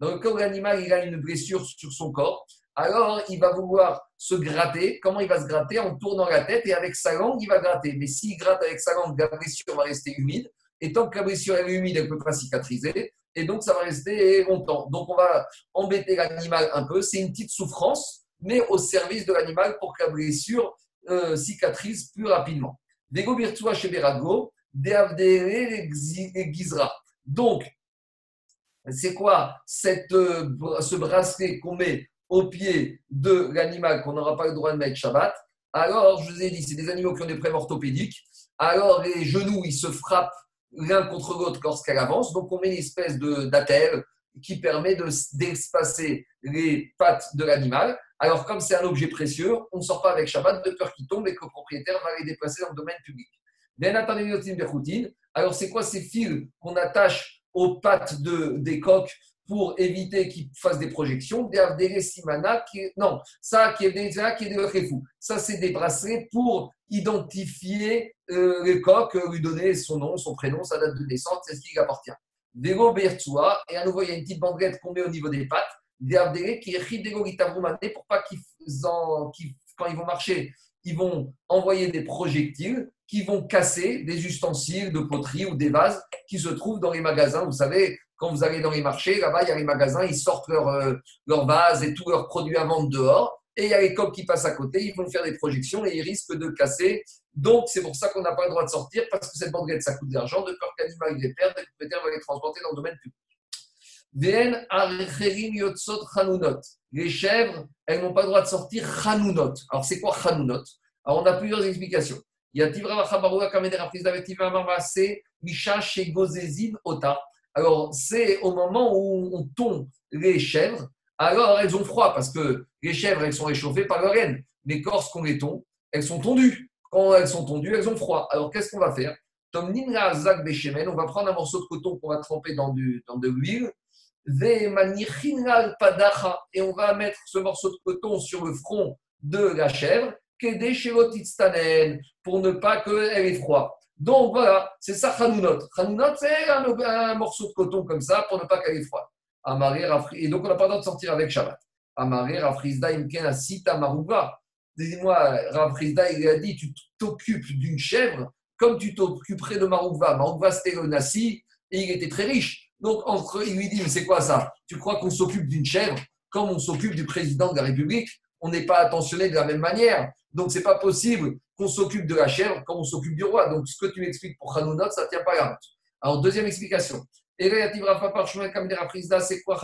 Donc, quand l'animal il a une blessure sur son corps, alors il va vouloir se gratter. Comment il va se gratter? En tournant la tête et avec sa langue, il va gratter. Mais s'il gratte avec sa langue, la blessure va rester humide. Et tant que la blessure est humide, elle ne peut pas cicatriser. Et donc, ça va rester longtemps. Donc, on va embêter l'animal un peu. C'est une petite souffrance, mais au service de l'animal pour que la blessure euh, cicatrise plus rapidement. Dego chez Berago, Gizra. Donc, c'est quoi euh, ce bracelet qu'on met au pied de l'animal qu'on n'aura pas le droit de mettre Shabbat? Alors, je vous ai dit, c'est des animaux qui ont des problèmes orthopédiques. Alors, les genoux, ils se frappent l'un contre l'autre lorsqu'elle avance. Donc, on met une espèce d'attelle qui permet d'espacer les pattes de l'animal. Alors, comme c'est un objet précieux, on ne sort pas avec Shabbat de peur qu'il tombe et que le propriétaire va les déplacer dans le domaine public. Alors, c'est quoi ces fils qu'on attache aux pattes de, des coques pour éviter qu'ils fassent des projections Non, ça qui est des qui est Ça, c'est des bracelets pour identifier euh, les coques, lui donner son nom, son prénom, sa date de naissance, c'est ce qui lui appartient. Vélo et à nouveau, il y a une petite bandelette qu'on met au niveau des pattes. Des qui est pour pas qu'ils, quand ils vont marcher, ils vont envoyer des projectiles qui vont casser des ustensiles de poterie ou des vases qui se trouvent dans les magasins. Vous savez, quand vous allez dans les marchés, là-bas, il y a les magasins, ils sortent leurs euh, vases et tous leurs produits à vendre dehors. Et il y a les coques qui passent à côté, ils vont faire des projections et ils risquent de casser. Donc, c'est pour ça qu'on n'a pas le droit de sortir, parce que cette bandelette, ça coûte de l'argent, de peur qu'animal les perde et propriétaire va les transporter dans le domaine public. Les chèvres, elles n'ont pas le droit de sortir. Alors, c'est quoi Hanunot Alors, on a plusieurs explications. Il y a Tivra c'est Misha Shegozezin Ota. Alors, c'est au moment où on tombe les chèvres, alors elles ont froid parce que les chèvres, elles sont réchauffées par leur reine. Mais lorsqu'on les tombe, elles sont tondues. Quand elles sont tondues, elles ont froid. Alors, qu'est-ce qu'on va faire? On va prendre un morceau de coton qu'on va tremper dans, du, dans de l'huile et on va mettre ce morceau de coton sur le front de la chèvre, pour ne pas qu'elle ait froid. Donc voilà, c'est ça Hanunot. Hanunot, c'est un, morceau de coton comme ça pour ne pas qu'elle ait froid. Et donc on n'a pas le droit de sortir avec Shabbat. Amaré, Rafrizda, Imkena, Sita, Maruba. Dis-moi, Rafrizda, il a dit tu t'occupes d'une chèvre comme tu t'occuperais de Maroukva, Maroukva c'était le Nassi et il était très riche. Donc, entre, il lui dit, mais c'est quoi ça? Tu crois qu'on s'occupe d'une chèvre comme on s'occupe du président de la République? On n'est pas attentionné de la même manière. Donc, c'est pas possible qu'on s'occupe de la chèvre comme on s'occupe du roi. Donc, ce que tu m'expliques pour Hanounot, ça ne tient pas la route. Alors, deuxième explication. C'est quoi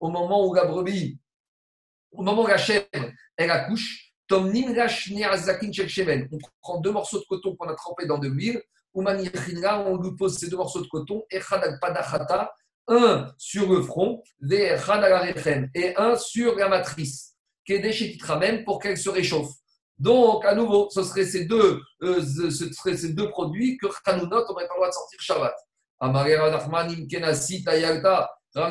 Au moment où la brebis, au moment où la chèvre, elle accouche, on prend deux morceaux de coton qu'on a trempés dans de l'huile on lui pose ces deux morceaux de coton, un sur le front, et un sur la matrice, même pour qu'elle se réchauffe. Donc, à nouveau, ce seraient ces deux, euh, ce ces deux produits que Hanounot n'aurait pas le droit de sortir Shabbat. Rav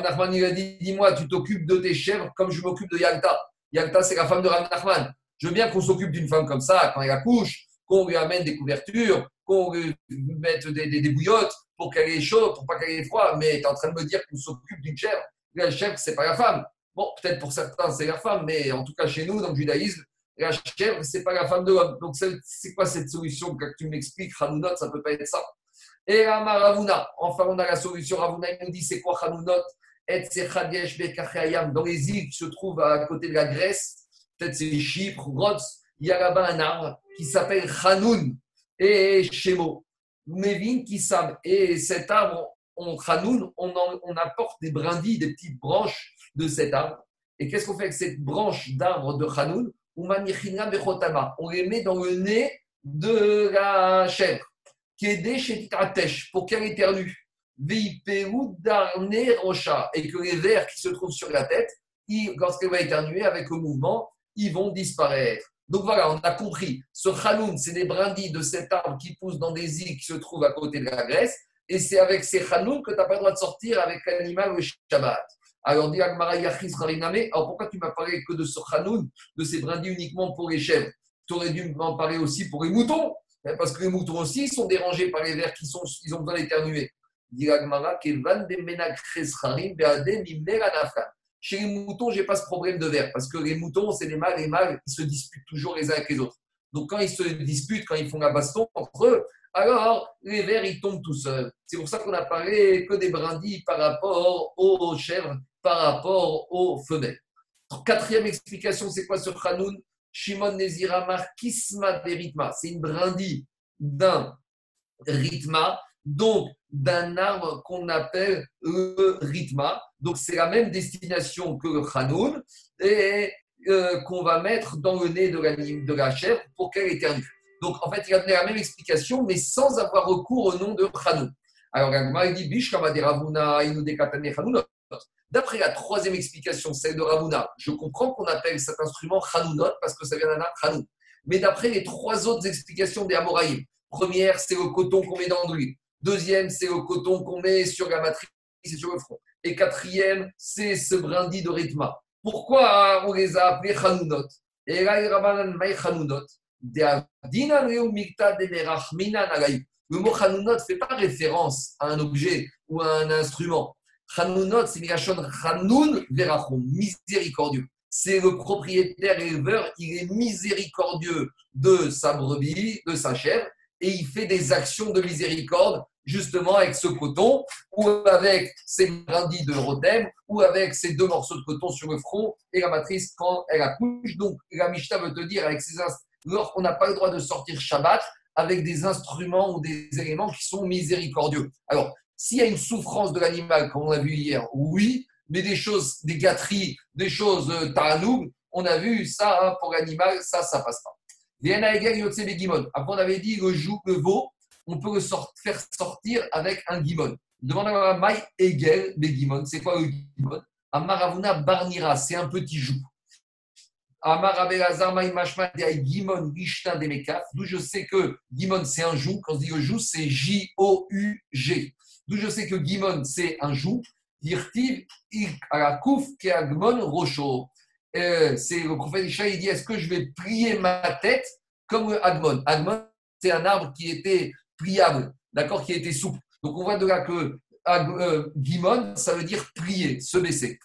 Nachman, il a dit Dis-moi, tu t'occupes de tes chèvres comme je m'occupe de Yalta. Yalta, c'est la femme de Rav Nachman. Je veux bien qu'on s'occupe d'une femme comme ça quand elle accouche, qu'on lui amène des couvertures, qu'on lui mette des, bouillottes pour qu'elle ait chaud, pour pas qu'elle ait froid, mais tu es en train de me dire qu'on s'occupe d'une chèvre. La chèvre, c'est pas la femme. Bon, peut-être pour certains, c'est la femme, mais en tout cas, chez nous, dans le judaïsme, la chèvre, c'est pas la femme de l'homme. Donc, c'est quoi cette solution que tu m'expliques, Hanounot, ça peut pas être ça. Et Ravuna, enfin, on a la solution. Ravuna, il nous dit c'est quoi Hanounot Dans les îles qui se trouvent à côté de la Grèce, peut-être c'est Chypre, Rhodes, il y a là-bas un arbre qui s'appelle Hanoun et Shemo. Qui. Et cet arbre, on Hanoun, on, apporte des brindilles, des petites branches de cet arbre. Et qu'est-ce qu'on fait avec cette branche d'arbre de Hanoun On les met dans le nez de la chèvre, qui est des pour qu'elle éternue. Et que les vers qui se trouvent sur la tête, lorsqu'elle va éternuer avec le mouvement, ils vont disparaître. Donc voilà, on a compris. Ce chanoun, c'est des brindilles de cet arbre qui poussent dans des îles qui se trouvent à côté de la Grèce. Et c'est avec ces chanoun que tu n'as pas le droit de sortir avec l'animal au Shabbat. Alors, dit alors pourquoi tu m'as parlé que de ce chanoun, de ces brindilles uniquement pour les chèvres? Tu aurais dû m'en parler aussi pour les moutons. Hein, parce que les moutons aussi sont dérangés par les vers qui sont, ils ont besoin d'éternuer. Dit chez les moutons, je n'ai pas ce problème de verre, parce que les moutons, c'est des mâles, les mâles, ils se disputent toujours les uns avec les autres. Donc quand ils se disputent, quand ils font la baston entre eux, alors les vers, ils tombent tout seuls. C'est pour ça qu'on a parlé que des brindilles par rapport aux chèvres, par rapport aux femelles. Quatrième explication, c'est quoi sur Khanoun Shimon Neziramar Kisma Deritma. C'est une brindille d'un rythma, donc d'un arbre qu'on appelle le. Donc c'est la même destination que le et euh, qu'on va mettre dans le nez de la, de chèvre pour qu'elle éternue. Donc en fait, il a donné la même explication, mais sans avoir recours au nom de chanoun. Alors il dit Bish D'après la troisième explication, celle de Ravuna, je comprends qu'on appelle cet instrument chanounot parce que ça vient d'un arbre. Mais d'après les trois autres explications des Amoraïm, première, c'est le coton qu'on met dans l'huile. Deuxième, c'est le coton qu'on met sur la matrice et sur le front. Et quatrième, c'est ce brindis de rythme. Pourquoi on les a appelés Hanounot Et là. Le mot Hanounot ne fait pas référence à un objet ou à un instrument. Hanounot, c'est Verachon, miséricordieux. C'est le propriétaire éleveur, il est miséricordieux de sa brebis, de sa chèvre, et il fait des actions de miséricorde justement avec ce coton, ou avec ces brindilles de rotem, ou avec ces deux morceaux de coton sur le front et la matrice quand elle accouche. Donc la Mishnah veut te dire, avec ces lorsqu'on n'a pas le droit de sortir Shabbat, avec des instruments ou des éléments qui sont miséricordieux. Alors, s'il y a une souffrance de l'animal, comme on a vu hier, oui, mais des choses, des gâteries, des choses euh, on a vu ça hein, pour l'animal, ça, ça passe pas. Après, on avait dit le, joug, le veau, on peut le faire sortir avec un guimon. Demande à Maï Egel Begimon. C'est quoi le guimon Amaravuna Barnira, c'est un petit joug. Amar Abelazar Maï Mashma Gimon Rishna Demekaf. D'où je sais que Gimon c'est un joug. Quand je dis le joug, c'est J-O-U-G. D'où je sais que Gimon c'est un joug. Dirtiv Alakouf Keagmon Rocho. Euh, c'est le prophète Ishaï, il dit Est-ce que je vais plier ma tête comme Agmon? Agmon, c'est un arbre qui était d'accord, qui était souple. Donc on voit de là que euh, Gimon, ça veut dire plier, se baisser.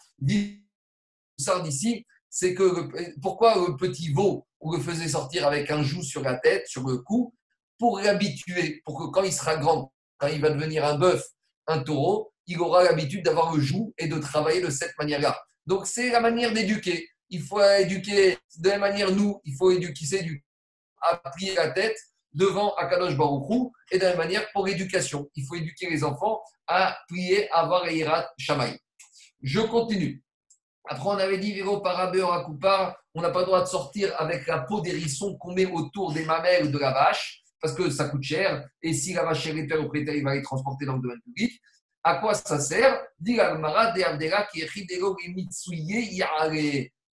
Ça d'ici, c'est que pourquoi le petit veau, on le faisait sortir avec un joug sur la tête, sur le cou, pour l'habituer, pour que quand il sera grand, quand il va devenir un bœuf, un taureau, il aura l'habitude d'avoir le joug et de travailler de cette manière-là. Donc c'est la manière d'éduquer. Il faut éduquer de la manière, nous, il faut éduquer, à plier la tête devant Akadosh Baruchou et de la manière pour l'éducation. Il faut éduquer les enfants à prier, à avoir Eirat Shamaï. Je continue. Après, on avait dit Viro Parabeur on n'a pas le droit de sortir avec la peau des rissons qu'on met autour des mamelles de la vache, parce que ça coûte cher. Et si la vache est au propriétaire, il va les transporter dans le domaine public. À quoi ça sert?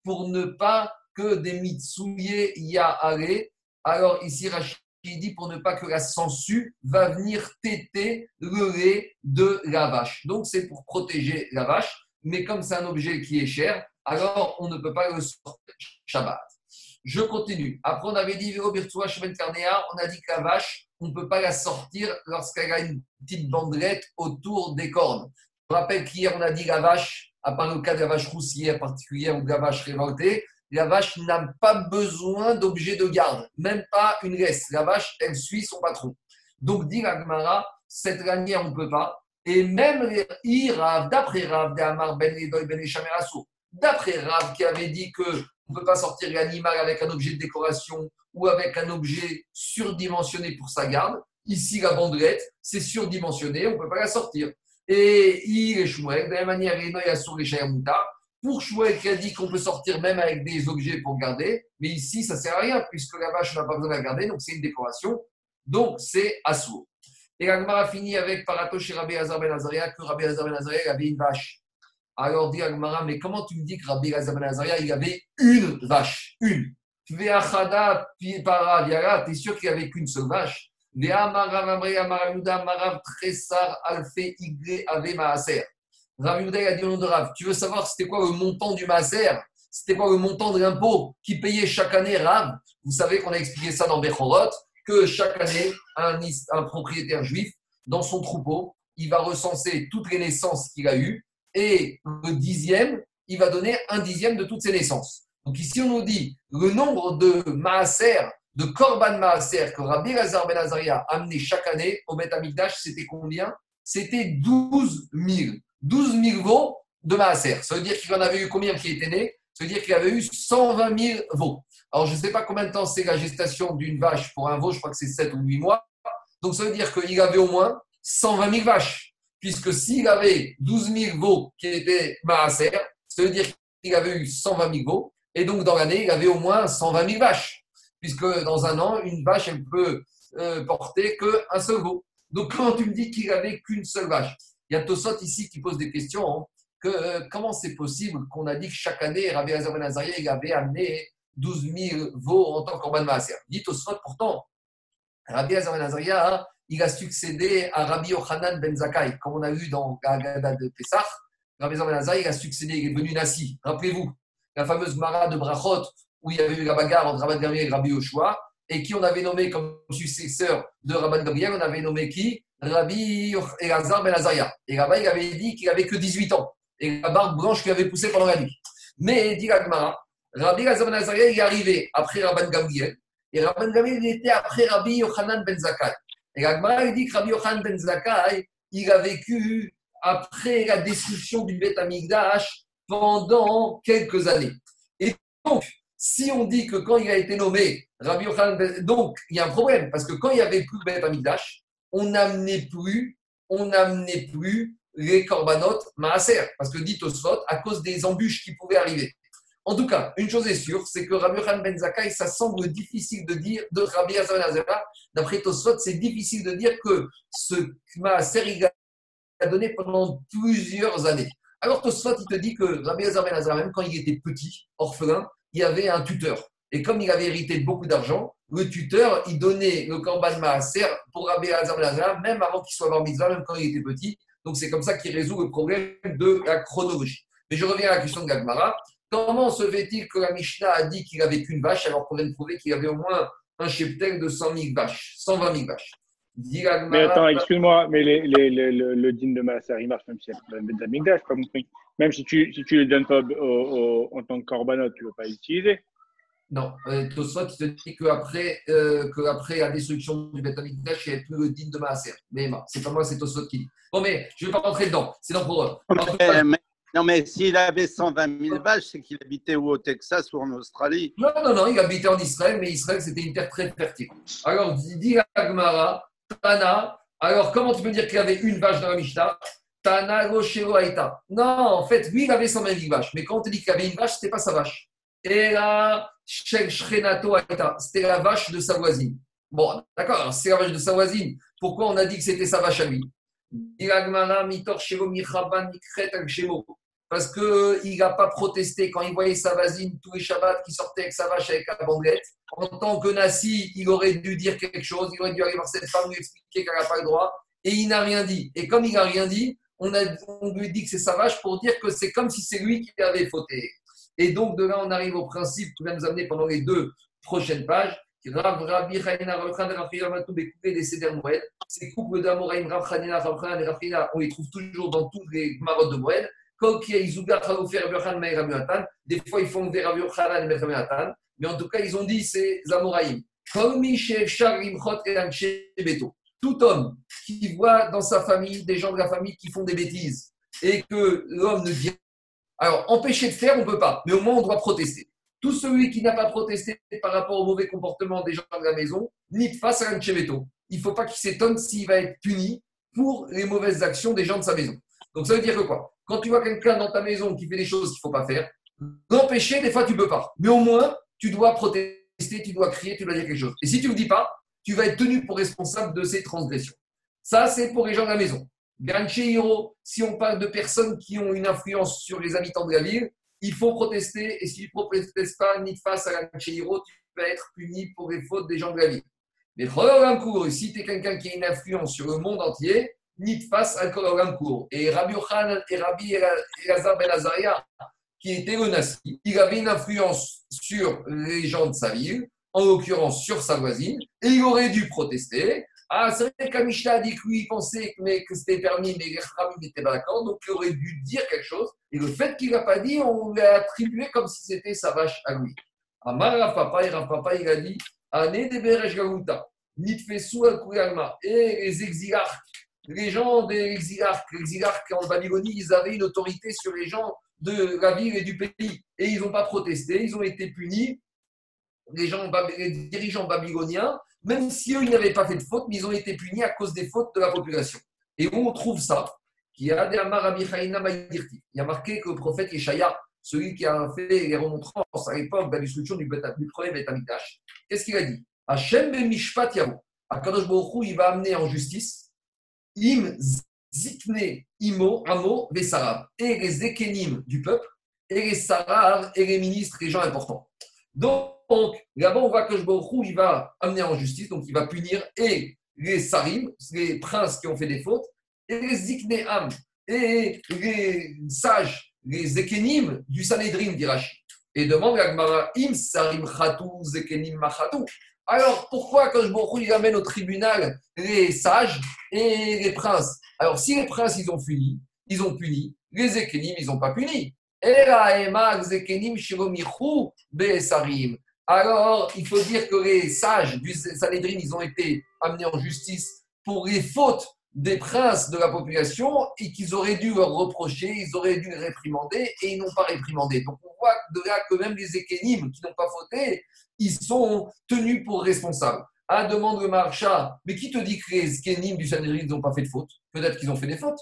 Pour ne pas que des mitsouillés y aller. Alors ici, Rachid dit pour ne pas que la sangsue va venir téter le lait de la vache. Donc c'est pour protéger la vache mais comme c'est un objet qui est cher, alors on ne peut pas le sortir Shabbat. Je continue. Après, on avait dit, on a dit que la vache, on ne peut pas la sortir lorsqu'elle a une petite bandelette autour des cornes. Je rappelle qu'hier, on a dit la vache, à part le cas de la vache roussière particulière ou de la vache révoltée, la vache n'a pas besoin d'objet de garde, même pas une laisse. La vache, elle suit son patron. Donc, dit la Gemara, cette lanière, on ne peut pas. Et même Rav, d'après Rav, Ben Ben d'après Rav qui avait dit que on ne peut pas sortir l'animal avec un objet de décoration ou avec un objet surdimensionné pour sa garde. Ici, la bandelette, c'est surdimensionné, on ne peut pas la sortir. Et il est de la même manière, Pour Shmuel qui a dit qu'on peut sortir même avec des objets pour garder, mais ici, ça ne sert à rien puisque la vache n'a pas besoin de la garder, donc c'est une décoration. Donc, c'est assourd. Et Agmara finit avec Parato chez Rabbi Hazar Ben Azaria, que Rabbi Hazar Ben Azaria avait une vache. Alors dit Agmara, mais comment tu me dis que Rabbi Hazar Ben Azaria, il avait une vache Une? Veachada Para t'es sûr qu'il n'y avait qu'une seule vache? Veamarav Amaravuda Marav Tresar Alfe Igre Ave Maaser. Rabbi Yuda a dit au nom de Rav, tu veux savoir c'était quoi le montant du Maaser C'était quoi le montant de l'impôt qui payait chaque année Rav? Vous savez qu'on a expliqué ça dans Bechorot que chaque année, un, propriétaire juif, dans son troupeau, il va recenser toutes les naissances qu'il a eues et le dixième, il va donner un dixième de toutes ces naissances. Donc ici, on nous dit le nombre de maaser, de korban maaser que Rabbi Lazar Ben Azaria a amené chaque année au Bet c'était combien? C'était 12 000. 12 000 veaux de maaser. Ça veut dire qu'il en avait eu combien qui étaient nés? Ça veut dire qu'il avait eu 120 000 veaux. Alors, je ne sais pas combien de temps c'est la gestation d'une vache pour un veau, je crois que c'est 7 ou 8 mois. Donc, ça veut dire qu'il avait au moins 120 000 vaches. Puisque s'il avait 12 000 veaux qui étaient maaser, ça veut dire qu'il avait eu 120 000 veaux. Et donc, dans l'année, il avait au moins 120 000 vaches. Puisque dans un an, une vache, elle peut euh, porter qu'un seul veau. Donc, quand tu me dis qu'il n'avait qu'une seule vache, il y a Tosot ici qui pose des questions. Hein, que, euh, comment c'est possible qu'on a dit que chaque année, Rabbi Azar Ben il avait amené 12 000 veaux en tant qu'Orban Maaser. Dites au Sfot, pourtant, Rabbi Azar Nazaria, hein, il a succédé à Rabbi Yochanan ben Zakai, comme on a vu dans Gagada de Pessah. Rabbi Azar Nazaria, il a succédé, il est venu Nassi. Rappelez-vous, la fameuse Mara de Brachot, où il y avait eu la bagarre entre Rabbi Gabriel et Rabbi Yoshua, et qui on avait nommé comme successeur de Rabbi Gabriel, on avait nommé qui? Rabbi Elazar ben Azaria. Et là-bas, il avait dit qu'il n'avait que 18 ans, et la barbe blanche qui avait poussé pendant la nuit. Mais, dit Gagmara, Rabbi Lazar ben Azaria, il est arrivé après Rabban Gamliel. Et Rabban Gamliel, il était après Rabbi Yochanan ben Zakai. Et Gagmara, il dit que Rabbi Yochanan ben Zakai, il a vécu après la destruction du Beth Amigdash pendant quelques années. Et donc, si on dit que quand il a été nommé Rabbi Yochanan ben donc il y a un problème, parce que quand il n'y avait plus Beth Amigdash, on n'amenait plus, on plus les corbanotes maaser, parce que dit Tosfot, à cause des embûches qui pouvaient arriver. En tout cas, une chose est sûre, c'est que Rabbi Yochanan Ben Zakkai, ça semble difficile de dire, de Rabbi Hazan d'après Tosfot, c'est difficile de dire que ce Maaser, il a donné pendant plusieurs années. Alors Tosfot, il te dit que Rabbi Hazan Ben même quand il était petit, orphelin, il y avait un tuteur. Et comme il avait hérité de beaucoup d'argent, le tuteur, il donnait le Korban Maaser pour Rabbi Hazan Ben même avant qu'il soit bar mitzvah, même quand il était petit. Donc c'est comme ça qu'il résout le problème de la chronologie. Mais je reviens à la question de Gagmara. Comment se fait-il que la Mishnah a dit qu'il avait qu'une vache alors qu'on vient de prouver qu'il avait au moins un cheptel de 100 000 vaches, 120 000 vaches? Mais attends, excuse-moi, mais les, les, le din de Maaser, il marche même si un Betamigdash, pas compris. Même si tu si tu le donnes pas au, en tant que corbanot, tu ne veux pas l'utiliser. Non, euh, Tosfot te dit qu'après euh, que la destruction du Beth il n'y avait plus le din de Maaser. Mais c'est pas moi, c'est Tosfot qui dit. Bon, mais je ne vais pas rentrer dedans. C'est non pour eux. Non, mais s'il avait 120 000 vaches, c'est qu'il habitait où au Texas ou en Australie? Non, non, non, il habitait en Israël, mais Israël, c'était une terre très fertile. Alors, dit Agmara, Tana, alors comment tu peux dire qu'il y avait une vache dans la Mishnah? Tana Goshero Aïta. Non, en fait, lui, il avait 120 000 vaches, mais quand on te dit qu'il avait une vache, ce n'était pas sa vache. Et là, Shrenato Aïta, c'était la vache de sa voisine. Bon, d'accord, c'est la vache de sa voisine. Pourquoi on a dit que c'était sa vache à lui? Parce qu'il n'a pas protesté quand il voyait sa voisine tous les Shabbats qui sortait avec sa vache avec la bandelette. En tant que Nassi, il aurait dû dire quelque chose, il aurait dû aller voir cette femme, lui expliquer qu'elle n'a pas le droit, et il n'a rien dit. Et comme il n'a rien dit, on, a, lui dit que c'est sa vache pour dire que c'est comme si c'est lui qui avait fauté. Et donc de là, on arrive au principe qui va nous amener pendant les deux prochaines pages. Rabbi Ces couples d'Amoraïm, Rav Rav et Rav on les trouve toujours dans tous les marottes de Moed. Des ils font des Rav Rav. Tout homme qui voit dans sa famille des gens de la famille qui font des bêtises et que l'homme ne vient. Alors, empêcher de faire, on ne peut pas, mais au moins on doit protester. Tout celui qui n'a pas protesté par rapport au mauvais comportement des gens de la maison, ni face à un Il ne faut pas qu'il s'étonne s'il va être puni pour les mauvaises actions des gens de sa maison. Donc ça veut dire que quoi? Quand tu vois quelqu'un dans ta maison qui fait des choses qu'il ne faut pas faire, l'empêcher, des fois tu ne peux pas. Mais au moins, tu dois protester, tu dois crier, tu dois dire quelque chose. Et si tu ne le dis pas, tu vas être tenu pour responsable de ces transgressions. Ça, c'est pour les gens de la maison. Hiro, si on parle de personnes qui ont une influence sur les habitants de la ville, il faut protester. Et si tu ne protestes pas, ni face à Hiro, tu vas être puni pour les fautes des gens de la ville. Mais si tu es quelqu'un qui a une influence sur le monde entier, ni face à Koragamkour. Et Rabbi Yochanan et Rabbi Elazar Ben Azaria, qui était le Nassi, il avait une influence sur les gens de sa ville, en l'occurrence sur sa voisine, et il aurait dû protester. Ah, c'est vrai qu'Amishta a dit que lui, il pensait mais que c'était permis, mais les Rabbi n'étaient pas d'accord, donc il aurait dû dire quelque chose. Et le fait qu'il n'a pas dit, on lui a attribué comme si c'était sa vache à lui. Amar Rav Papa, il a dit Ané de Beresh Galuta, Nitfesu al et les exilarques, les gens des exilarques, les exilarques en Babylonie, ils avaient une autorité sur les gens de la ville et du pays. Et ils n'ont pas protesté, ils ont été punis, les, dirigeants babyloniens, même si eux, n'avaient pas fait de faute, mais ils ont été punis à cause des fautes de la population. Et où on trouve ça? Il y a marqué que le prophète Yeshaya, celui qui a fait les remontrances à l'époque de la destruction du, premier Betamikdash, qu'est-ce qu'il a dit? Hachem Mishpat. Akadosh Baruch il va amener en justice Im Zikne Imo Amo et les Zekenim du peuple, et les Sarav, et les ministres, les gens importants. Donc, là-bas, on voit que Baruch il va amener en justice, donc il va punir et les Sarim, les princes qui ont fait des fautes, et les Zikne Am, et les sages, les Zekenim du Sanhedrin, dit Et demande à Im Sarim Chatou, Zekenim Machatou. Alors, pourquoi quand il amène au tribunal les sages et les princes? Alors, si les princes, ils ont puni, ils ont puni, les ékénim, ils n'ont pas puni. Alors, il faut dire que les sages du Sanhedrin, ils ont été amenés en justice pour les fautes des princes de la population et qu'ils auraient dû leur reprocher, ils auraient dû les réprimander et ils n'ont pas réprimandé. Donc on voit de là que même les ékénimes qui n'ont pas fauté, ils sont tenus pour responsables. Ah, demande le marcha, mais qui te dit que les ékénimes du Sanhedrin n'ont pas fait de faute? Peut-être qu'ils ont fait des fautes.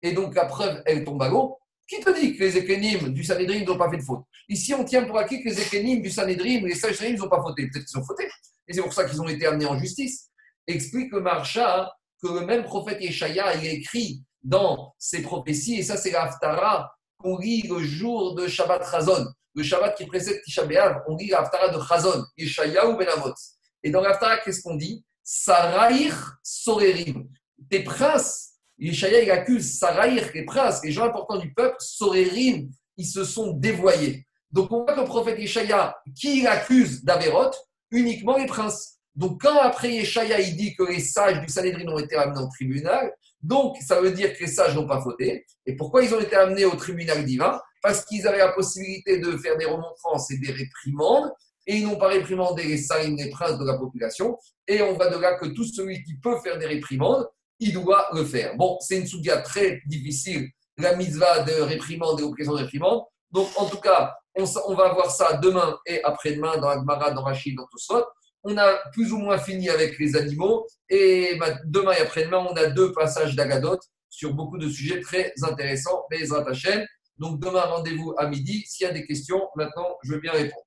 Et donc la preuve, elle tombe à l'eau. Qui te dit que les ékénimes du Sanhedrin n'ont pas fait de faute? Ici, on tient pour acquis que les ékénimes du Sanhedrin, les sages n'ont pas fauté. Peut-être qu'ils ont fauté. Et c'est pour ça qu'ils ont été amenés en justice. Explique le marcha que le même prophète Yeshaya il écrit dans ses prophéties, et ça c'est l'Aftara qu'on lit le jour de Shabbat Chazon. Le Shabbat qui précède Tisha on lit l'Aftara de Chazon, Yeshaya ou Benavot. Et dans l'Aftara, qu'est-ce qu'on dit? Saraïr Sorerim. Tes princes, Yeshaya il accuse Saraïr, les princes, les gens importants du peuple, Sorerim, ils se sont dévoyés. Donc on voit que le prophète Yeshaya, qui accuse d'Averot Uniquement les princes. Donc, quand après Yeshaya, il dit que les sages du Sanhedrin ont été amenés au tribunal, donc ça veut dire que les sages n'ont pas fauté. Et pourquoi ils ont été amenés au tribunal divin? Parce qu'ils avaient la possibilité de faire des remontrances et des réprimandes, et ils n'ont pas réprimandé les sages, les princes de la population. Et on va de là que tout celui qui peut faire des réprimandes, il doit le faire. Bon, c'est une souga très difficile, la mitzvah de réprimande et occasion de réprimande. Donc, en tout cas, on, va voir ça demain et après-demain dans Agmara, dans Rachid, dans Tosot. On a plus ou moins fini avec les animaux. Et demain et après-demain, on a deux passages d'Agadot sur beaucoup de sujets très intéressants. Les Donc, demain, rendez-vous à midi. S'il y a des questions, maintenant, je veux bien répondre.